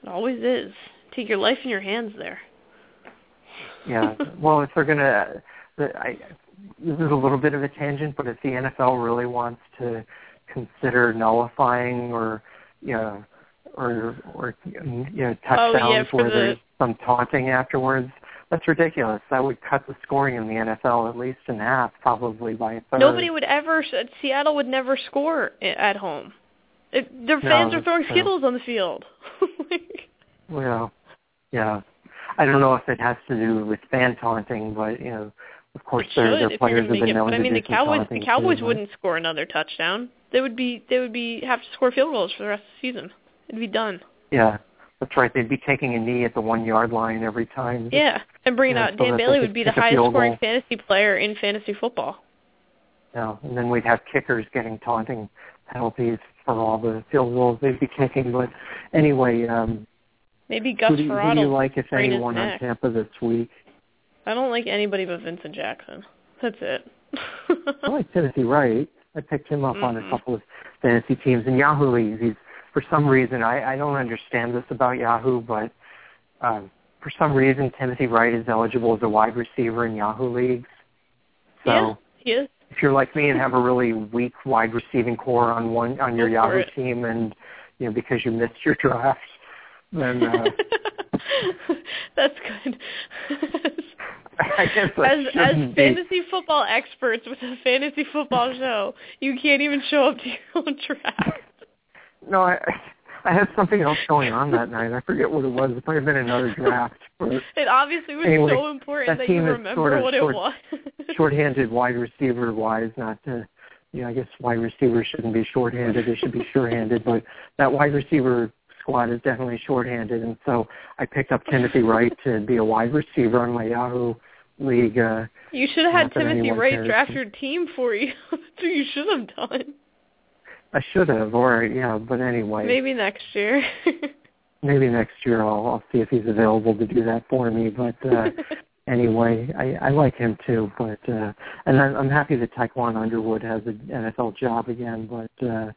It always is. Take your life in your hands there. Yeah. well, if they're gonna, the, I, this is a little bit of a tangent, but if the NFL really wants to consider nullifying or, you know, or or you know touchdowns Oh, yeah, for where the- there's some taunting afterwards, that's ridiculous. That would cut the scoring in the NFL at least in half, probably by a third. Nobody would ever. Seattle would never score at home. It, their fans are throwing. Skittles on the field. Like, Well, yeah. I don't know if it has to do with fan taunting, but you know, of course, it their should their players have been it. known But I mean, do the Cowboys. The Cowboys but- wouldn't score another touchdown. They would be. They would be have to score field goals for the rest of the season. It'd be done. Yeah, that's right. They'd be taking a knee at the one yard line every time. Yeah, and bringing Yeah, out so Dan Bailey would be the highest scoring fantasy player in fantasy football. Yeah, and then we'd have kickers getting taunting penalties for all the field goals they'd be kicking. But anyway, um, Maybe Gus who, do you, who do you like, if anyone, on. Tampa this week? I don't like anybody but Vincent Jackson. That's it. I like Timothy Wright. I picked him up on a couple of fantasy teams in Yahoo leagues. He's for some reason I, I don't understand this about Yahoo, but um, for some reason Timothy Wright is eligible as a wide receiver in Yahoo leagues. So yeah, he is. if you're like me and have a really weak wide receiving core on one on your Go Yahoo team, and you know because you missed your draft, then uh, That's good. I guess I as as shouldn't be. fantasy football experts with a fantasy football show, you can't even show up to your own draft. No, I I had something else going on that night. I forget what it was. It might have been another draft. But It obviously was Anyway, so important that that, you remember sort of what short- it was. shorthanded wide receiver wise, not to you know, I guess wide receivers shouldn't be shorthanded, they should be sure-handed, but that wide receiver squad is definitely shorthanded and so I picked up Timothy Wright to be a wide receiver on my Yahoo league. Uh You should have had Timothy Wright cares. draft your team for you. That's what you should have done. I should have, or yeah, but anyway. Maybe next year. maybe next year I'll I'll see if he's available to do that for me. But uh anyway, I, I like him too. But uh and I'm, I'm happy that Tiquan Underwood has an NFL job again. But uh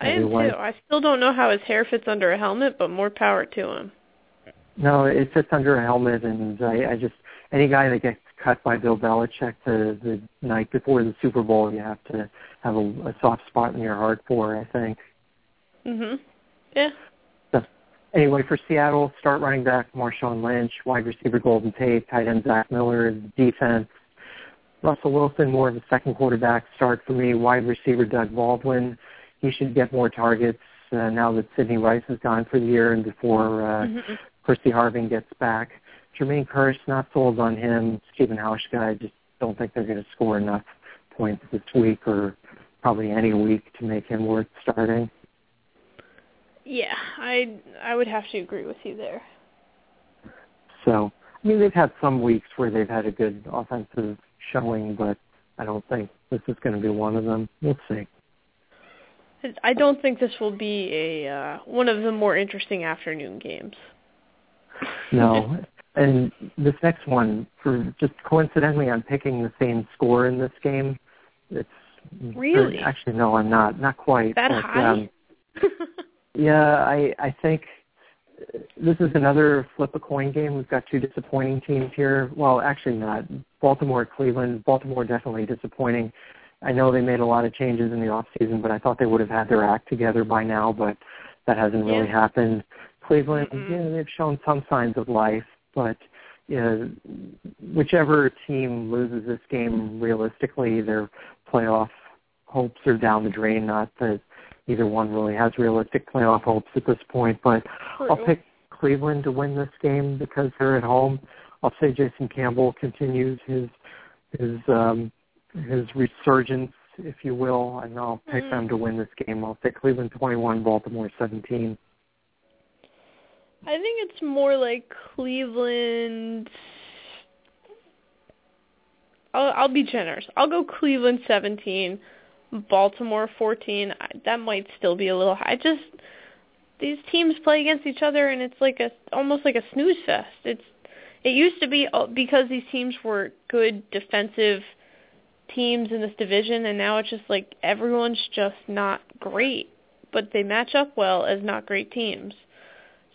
I am too. I still don't know how his hair fits under a helmet, but more power to him. no, it fits under a helmet, and I, I just any guy that gets cut by Bill Belichick the the night before the Super Bowl, you have to have a, a soft spot in your heart for. I think. Mhm. Yeah. Anyway, for Seattle, start running back Marshawn Lynch, wide receiver Golden Tate, tight end Zach Miller, defense Russell Wilson, more of a second quarterback start for me. Wide receiver Doug Baldwin, he should get more targets uh, now that Sidney Rice is gone for the year and before uh, Mhm. Percy Harvin gets back. Jermaine Kearse, not sold on him. Steven Hauschka, I just don't think they're going to score enough points this week or probably any week to make him worth starting. Yeah, I I would have to agree with you there. So, I mean, they've had some weeks where they've had a good offensive showing, but I don't think this is going to be one of them. We'll see. I don't think this will be a uh, one of the more interesting afternoon games. No. and this next one, for just coincidentally, I'm picking the same score in this game. It's Really? actually no, I'm not. Not quite. that but, high? Um, yeah, I I think this is another flip a coin game. We've got two disappointing teams here. Well, actually not. Baltimore, Cleveland. Baltimore definitely disappointing. I know they made a lot of changes in the off season, but I thought they would have had their act together by now, but that hasn't really Yeah. happened. Cleveland, Mm-mm. yeah, they've shown some signs of life, but you know, whichever team loses this game realistically, their playoff hopes are down the drain. Not that either one really has realistic playoff hopes at this point, but I'll pick Cleveland to win this game because they're at home. I'll say Jason Campbell continues his his um, his resurgence, if you will, and I'll pick Mm. them to win this game. I'll say Cleveland 21, Baltimore 17. I think it's more like Cleveland. I'll, I'll be generous. I'll go Cleveland 17, Baltimore 14. I, that might still be a little high. Just these teams play against each other, and it's like a almost like a snooze fest. It's it used to be because these teams were good defensive teams in this division, and now it's just like everyone's just not great, but they match up well as not great teams.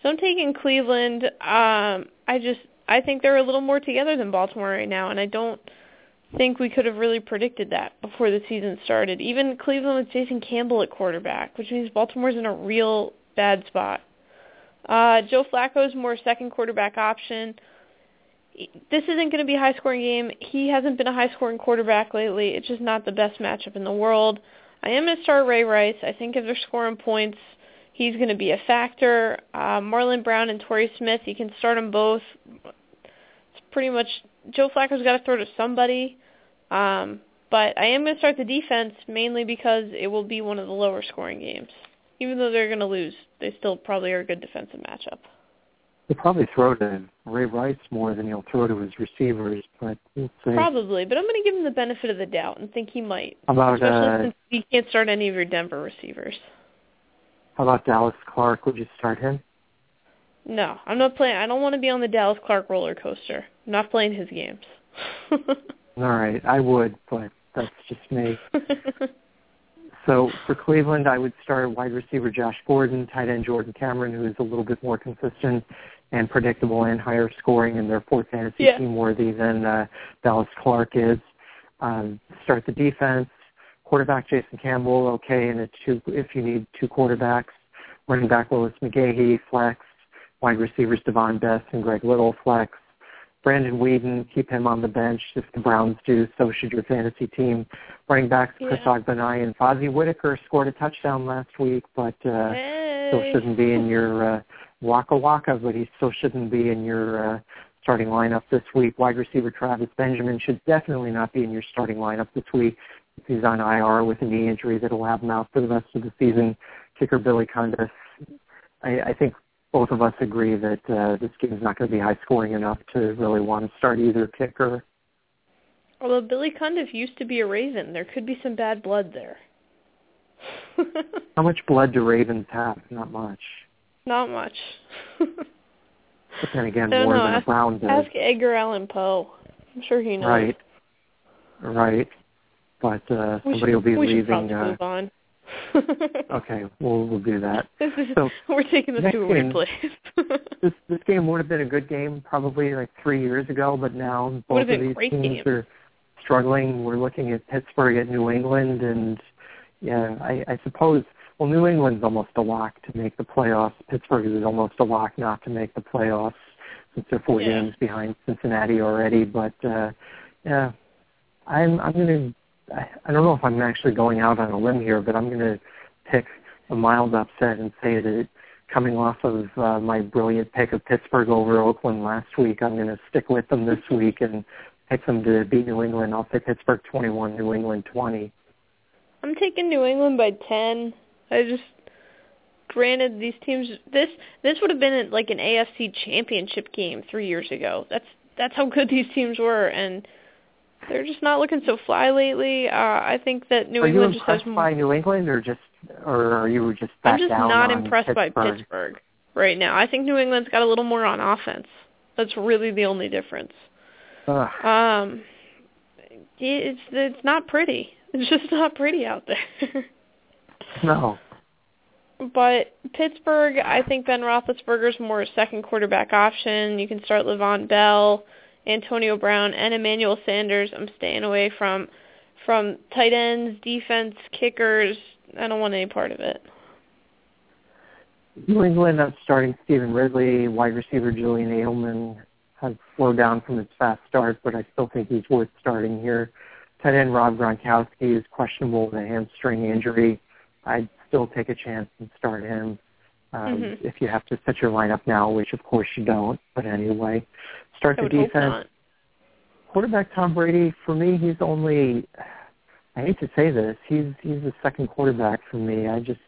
So I'm taking Cleveland. Um, I just I think they're a little more together than Baltimore right now, and I don't think we could have really predicted that before the season started. Even Cleveland with Jason Campbell at quarterback, which means Baltimore's in a real bad spot. Uh, Joe Flacco's more second quarterback option. This isn't going to be a high-scoring game. He hasn't been a high-scoring quarterback lately. It's just not the best matchup in the world. I am going to start Ray Rice. I think if they're scoring points, he's going to be a factor. Uh, Marlon Brown and Torrey Smith, you can start them both. It's pretty much Joe Flacco's got to throw to somebody. Um, but I am going to start the defense mainly because it will be one of the lower scoring games. Even though they're going to lose, they still probably are a good defensive matchup. He'll probably throw to Ray Rice more than he'll throw to his receivers, but we'll see. Probably, but I'm going to give him the benefit of the doubt and think he might. About Especially uh, since you can't start any of your Denver receivers. How about Dallas Clark? Would you start him? No, I'm not playing. I don't want to be on the Dallas Clark roller coaster. I'm not playing his games. All right, I would, but that's just me. So for Cleveland, I would start wide receiver Josh Gordon, tight end Jordan Cameron, who is a little bit more consistent and predictable and higher scoring and therefore fantasy Yeah. team worthy than uh, Dallas Clark is. Um, start the defense. Quarterback Jason Campbell, okay, and a two if you need two quarterbacks. Running back Willis McGahee, flex. Wide receivers Davone Bess and Greg Little, flex. Brandon Weeden, keep him on the bench. If the Browns do, so should your fantasy team. Running backs Chris Yeah. And Fozzy Whittaker scored a touchdown last week, but uh, still shouldn't be in your uh, Waka Waka, but he still shouldn't be in your uh, starting lineup this week. Wide receiver Travis Benjamin should definitely not be in your starting lineup this week. He's on IR with a knee injury that'll have him out for the rest of the season. Kicker Billy Cundiff. I, I think both of us agree that uh, this game is not going to be high scoring enough to really want to start either kicker. Although Billy Cundiff used to be a Raven, there could be some bad blood there. How much blood do Ravens have? Not much. Not much. But then again, more know. than a Ask, Brown does. ask Edgar Allan Poe. I'm sure he knows. Right. Right. But uh, somebody should, will be we should leaving. probably Uh, move on. okay, we'll we'll do that. This is, So, we're taking this to a weird place. This this game would have been a good game probably like three years ago, but now both of these teams game. are struggling. We're looking at Pittsburgh at New England, and yeah, I, I suppose well, New England's almost a lock to make the playoffs. Pittsburgh is almost a lock not to make the playoffs since they're four Yeah. games behind Cincinnati already. But uh, yeah, I'm I'm gonna. I, I don't know if I'm actually going out on a limb here, but I'm gonna pick a mild upset and say that coming off of uh, my brilliant pick of Pittsburgh over Oakland last week, I'm going to stick with them this week and pick them to beat New England. I'll say Pittsburgh 21, New England 20. I'm taking New England by 10. I just granted these teams this this would have been like an AFC championship game 3 years ago. That's that's how good these teams were and they're just not looking so fly lately. Uh I think that New are England just has impressed more by New England, or just, or are you just back I'm just down not impressed by Pittsburgh? Pittsburgh right now. I think New England's got a little more on offense. That's really the only difference. Ugh. Um, it's it's not pretty. It's just not pretty out there. No. but Pittsburgh, I think Ben Roethlisberger's more a second quarterback option. You can start Le'Veon Bell, Antonio Brown, and Emmanuel Sanders. I'm staying away from from tight ends, defense, kickers. I don't want any part of it. New England, I'm starting Stevan Ridley, wide receiver Julian Edelman has slowed down from his fast start, but I still think he's worth starting here. Tight end Rob Gronkowski is questionable with a hamstring injury. I'd still take a chance and start him um, Mhm. if you have to set your lineup now, which of course you don't. But anyway, start the defense. quarterback Tom Brady, for me, he's only. I hate to say this, he's he's the second quarterback for me. I just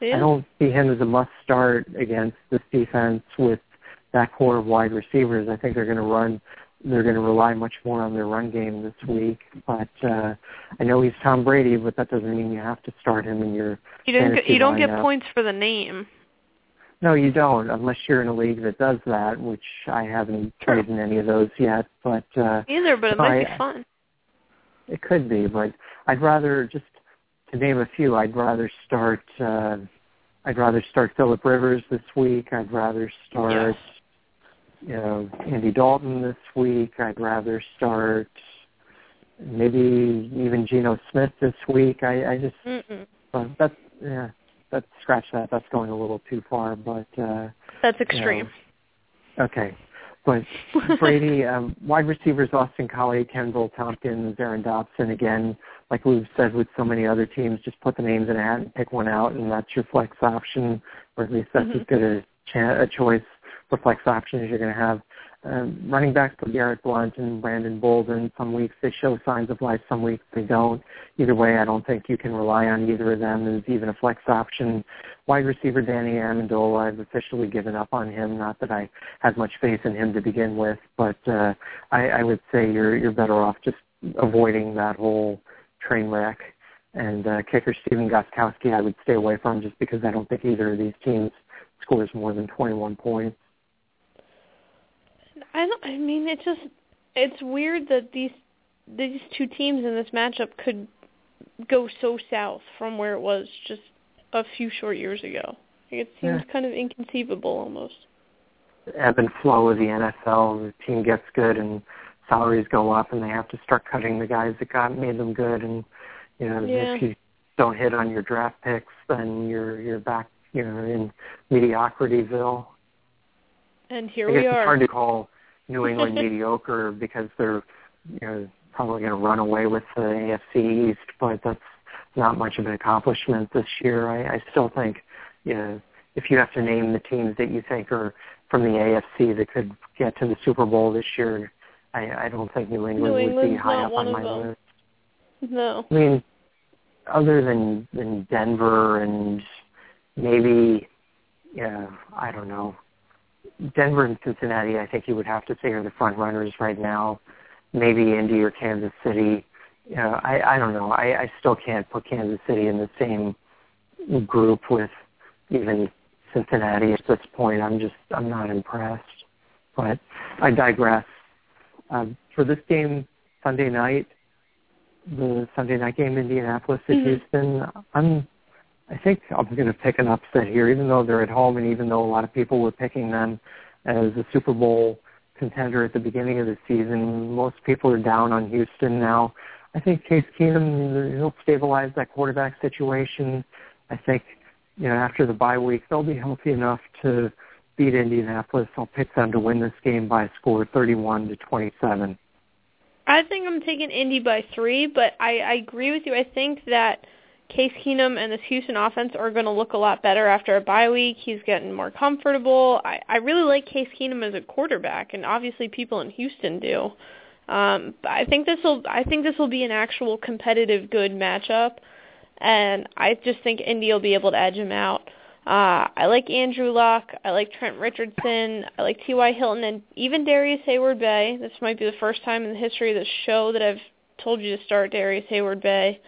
Yeah. I don't see him as a must start against this defense with that core of wide receivers. I think they're going to run. They're going to rely much more on their run game this week. But uh, I know he's Tom Brady, but that doesn't mean you have to start him in your. You don't get, you don't get points for the name. No, you don't, unless you're in a league that does that, which I haven't played in any of those yet. But uh, Either, but it might I- be fun. It could be, but I'd rather just to name a few. I'd rather start. Uh, I'd rather start Philip Rivers this week. I'd rather start, you know, Andy Dalton this week. I'd rather start maybe even Geno Smith this week. I, I just, but that's yeah, that's scratch that. That's going a little too far, but. uh That's extreme. Okay. But Brady, um, wide receivers, Austin Collie, Kenbrell Thompkins, Aaron Dobson, again, like we've said with so many other teams, just put the names in a hat and pick one out, and that's your flex option, or at least that's Mhm. as good a, cha- a choice for flex option as you're going to have. Um, running backs for Garrett Blount and Brandon Bolden. Some weeks they show signs of life, some weeks they don't. Either way, I don't think you can rely on either of them as even a flex option. Wide receiver Danny Amendola, I've officially given up on him. Not that I had much faith in him to begin with, but uh, I, I would say you're you're better off just avoiding that whole train wreck. And uh, kicker Stephen Gostkowski, I would stay away from just because I don't think either of these teams scores more than 21 points. I don't. I mean, it's just it's weird that these these two teams in this matchup could go so south from where it was just a few short years ago. Like, it seems Yeah. kind of inconceivable almost. ebb and flow of the NFL. The team gets good and salaries go up, and they have to start cutting the guys that got made them good. And you know, Yeah. if you don't hit on your draft picks, then you're you're back, you know, in mediocrityville. And here I we guess it's are. hard to call New England mediocre because they're you know probably going to run away with the AFC East, but that's not much of an accomplishment this year. I, I still think, you know, if you have to name the teams that you think are from the AFC that could get to the Super Bowl this year, I, I don't think New England New would be high up on my them. list. no. I mean, other than than Denver and maybe, yeah, I don't know. Denver and Cincinnati, I think you would have to say are the front runners right now. Maybe Indy or Kansas City. You know, I I don't know. I I still can't put Kansas City in the same group with even Cincinnati at this point. I'm just I'm not impressed. But I digress. Um, for this game Sunday night, the Sunday night game, Indianapolis at Mhm. Houston. I'm, I think I'm going to pick an upset here, even though they're at home, and even though a lot of people were picking them as a Super Bowl contender at the beginning of the season. Most people are down on Houston now. I think Case Keenum he'll stabilize that quarterback situation. I think you know after the bye week they'll be healthy enough to beat Indianapolis. I'll pick them to win this game by a score of 31 to 27. I think I'm taking Indy by three, but I, I agree with you. I think that Case Keenum and this Houston offense are going to look a lot better after a bye week. He's getting more comfortable. I, I really like Case Keenum as a quarterback, and obviously people in Houston do. Um, I think this will I think this will be an actual competitive good matchup, and I just think Indy will be able to edge him out. Uh, I like Andrew Luck. I like Trent Richardson. I like T.Y. Hilton and even Darrius Heyward-Bey. This might be the first time in the history of the show that I've told you to start Darrius Heyward-Bey.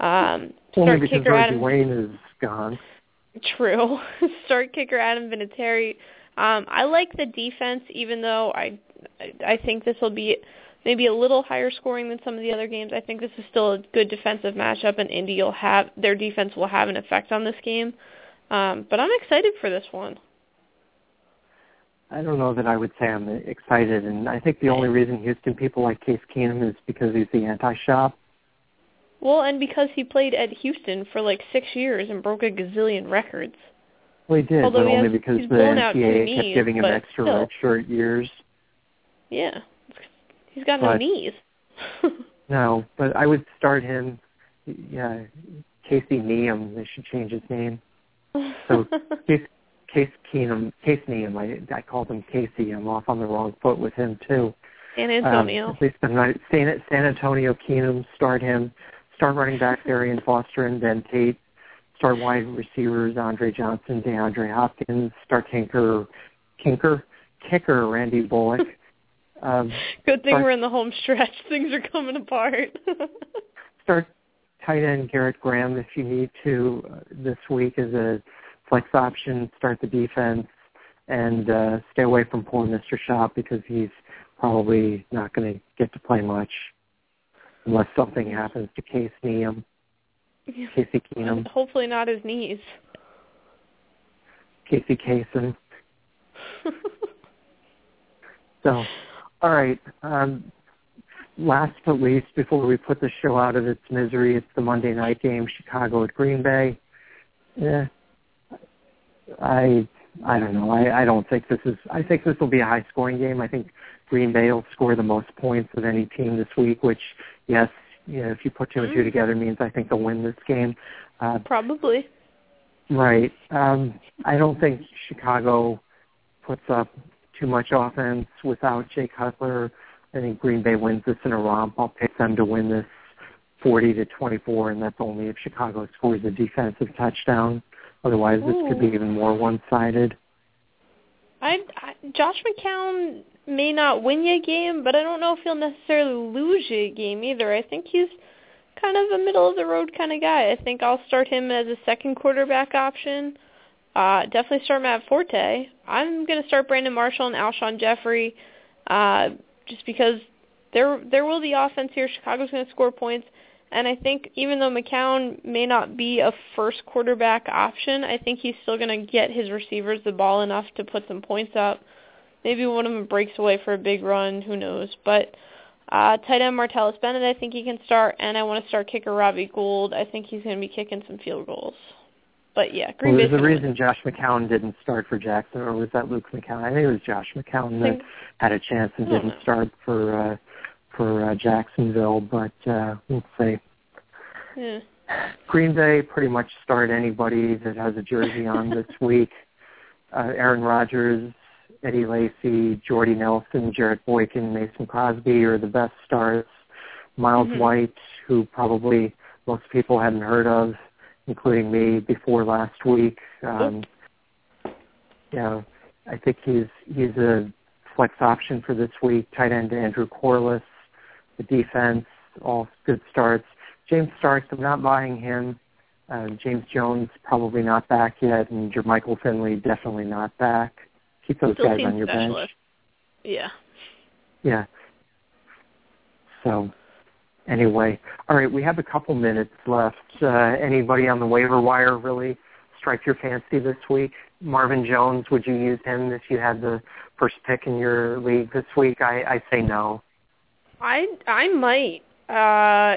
Um, Only because kicker Reggie Adam. Wayne is gone. True. start kicker Adam Vinatieri. Um, I like the defense, even though I I think this will be maybe a little higher scoring than some of the other games. I think this is still a good defensive matchup, and Indy will have their defense will have an effect on this game. Um, but I'm excited for this one. I don't know that I would say I'm excited, and I think the only reason Houston people like Case Keenum is because he's the anti-Schaub. Well, and because he played at Houston for like six years and broke a gazillion records. Well, he did, Although but only has- because the NCAA kept knees, giving him extra still. redshirt years. Yeah, he's got no knees. No, but I would start him. Yeah, Casey Neum. They should change his name. So Case, Case Keenum, Case Neum. I I called him Casey. I'm off on the wrong foot with him too. San Antonio. Um, at least San, San Antonio Keenum, start him. Start running back Arian Foster and Ben Tate. Start wide receivers Andre Johnson, DeAndre Hopkins. Start Tinker, Kinker, kicker Randy Bullock. Um, Good thing start, we're in the home stretch. Things are coming apart. start tight end Garrett Graham if you need to uh, this week as a flex option. Start the defense and uh, stay away from poor Mr. Schaub because he's probably not going to get to play much unless something happens to Case Keenum. Casey Keenum. Hopefully not his knees. Casey Kasem. so, all right. Um, last but least, before we put the show out of its misery, it's the Monday night game, Chicago at Green Bay. Yeah, I I don't know. I, I don't think this is. I think this will be a high scoring game. I think Green Bay will score the most points of any team this week. Which, yes, you know, if you put two and two mm-hmm. together, means I think they'll win this game. Uh, Probably. Right. Um, I don't think Chicago puts up too much offense without Jay Cutler. I think Green Bay wins this in a romp. I'll pick them to win this 40 to 24, and that's only if Chicago scores a defensive touchdown. Otherwise, Ooh. this could be even more one-sided. I, I Josh McCown may not win you a game, but I don't know if he'll necessarily lose you a game either. I think he's kind of a middle of the road kind of guy. I think I'll start him as a second quarterback option. Uh, definitely start Matt Forte. I'm going to start Brandon Marshall and Alshon Jeffery, uh, just because there there will be offense here. Chicago's going to score points. And I think even though McCown may not be a first quarterback option, I think he's still going to get his receivers the ball enough to put some points up. Maybe one of them breaks away for a big run. Who knows? But uh, tight end Martellus Bennett, I think he can start, and I want to start kicker Robbie Gould. I think he's going to be kicking some field goals. But yeah, Green well, There's a reason win. Josh McCown didn't start for Jackson, or was that Luke McCown? I think it was Josh McCown that had a chance and didn't know. start for uh, for uh, Jacksonville, but uh, we'll see. Yeah. Green Bay pretty much start anybody that has a jersey on this week. Uh, Aaron Rodgers, Eddie Lacy, Jordy Nelson, Jarrett Boykin, Mason Crosby are the best starts. Miles mm-hmm. White, who probably most people hadn't heard of, including me before last week. Um, yeah, I think he's he's a flex option for this week. Tight end Andrew Quarless, the defense, all good starts. James Starks, I'm not buying him. Uh, James Jones probably not back yet, and Jermichael Finley definitely not back. Keep those Still guys on your specialist. bench. Yeah. Yeah. So, anyway, all right, we have a couple minutes left. Uh, anybody on the waiver wire really strike your fancy this week? Marvin Jones, would you use him if you had the first pick in your league this week? I, I say no. I I might. Uh,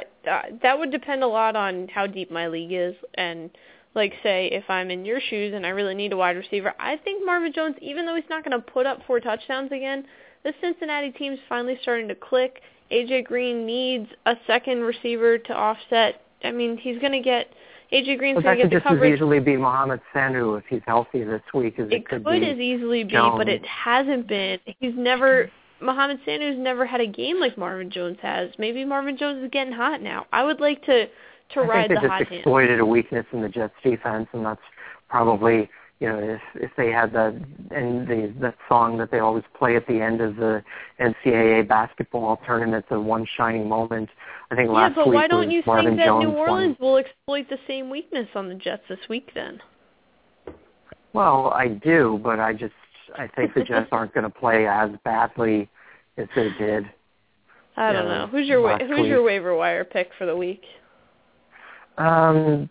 that would depend a lot on how deep my league is, and like say if I'm in your shoes and I really need a wide receiver, I think Marvin Jones, even though he's not going to put up four touchdowns again, the Cincinnati team's finally starting to click. AJ Green needs a second receiver to offset. I mean, he's going to get AJ Green's well, going to get the coverage. That could just as easily be Mohamed Sanu if he's healthy this week as it, it could, could as easily be, Jones. but it hasn't been. He's never Mohamed Sanu's never had a game like Marvin Jones has. Maybe Marvin Jones is getting hot now. I would like to to I ride think the hot hand. exploited a weakness in the Jets defense, and that's probably you know if if they had that and the that song that they always play at the end of the NCAA basketball tournament, the one shining moment. I think yeah, last but week why don't you Marvin think that Jones New Orleans won. will exploit the same weakness on the Jets this week then? Well, I do, but I just I think the Jets aren't going to play as badly as they did. I don't know. Who's your wa- who's week. your waiver wire pick for the week? Um,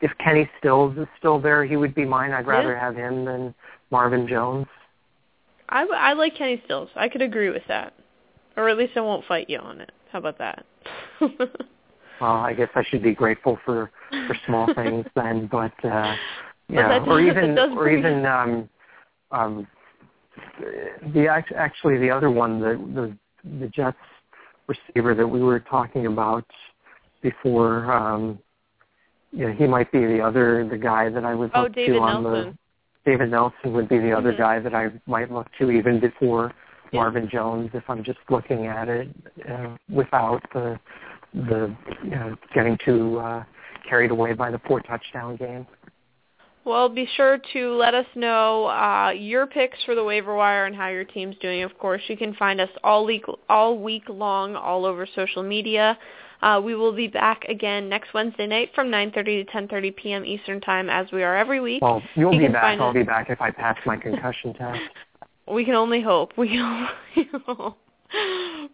if Kenny Stills is still there, he would be mine. I'd rather Yeah. have him than Marvin Jones. I, I like Kenny Stills. I could agree with that, or at least I won't fight you on it. How about that? Well, I guess I should be grateful for for small things then, but uh, yeah, or even or even um, um, the act- actually the other one, the the the Jets receiver that we were talking about before. Um, yeah, he might be the other the guy that I would oh, look David to on Nelson. the David Nelson would be the other Mhm. guy that I might look to even before Marvin Jones if I'm just looking at it uh, without the the you know, getting too uh, carried away by the four touchdown game. Well, be sure to let us know uh, your picks for the waiver wire and how your team's doing. Of course, you can find us all week all week long all over social media. Uh, we will be back again next Wednesday night from 9:30 to 10:30 p.m. Eastern Time, as we are every week. Well, you'll you be back. I'll us. be back if I pass my concussion test. We can only hope. We can only hope.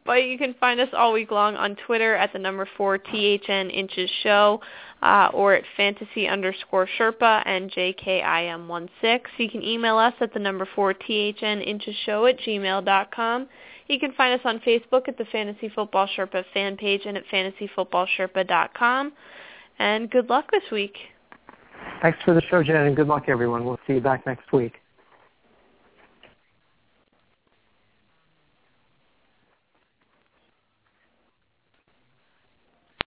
But you can find us all week long on Twitter at the number four THN Inches Show uh, or at fantasy underscore Sherpa and JKIM16. You can email us at the number four THN Inches Show at gmail dot com. You can find us on Facebook at the Fantasy Football Sherpa fan page and at fantasyfootballsherpa.com. And good luck this week. Thanks for the show, Jen, and good luck, everyone. We'll see you back next week.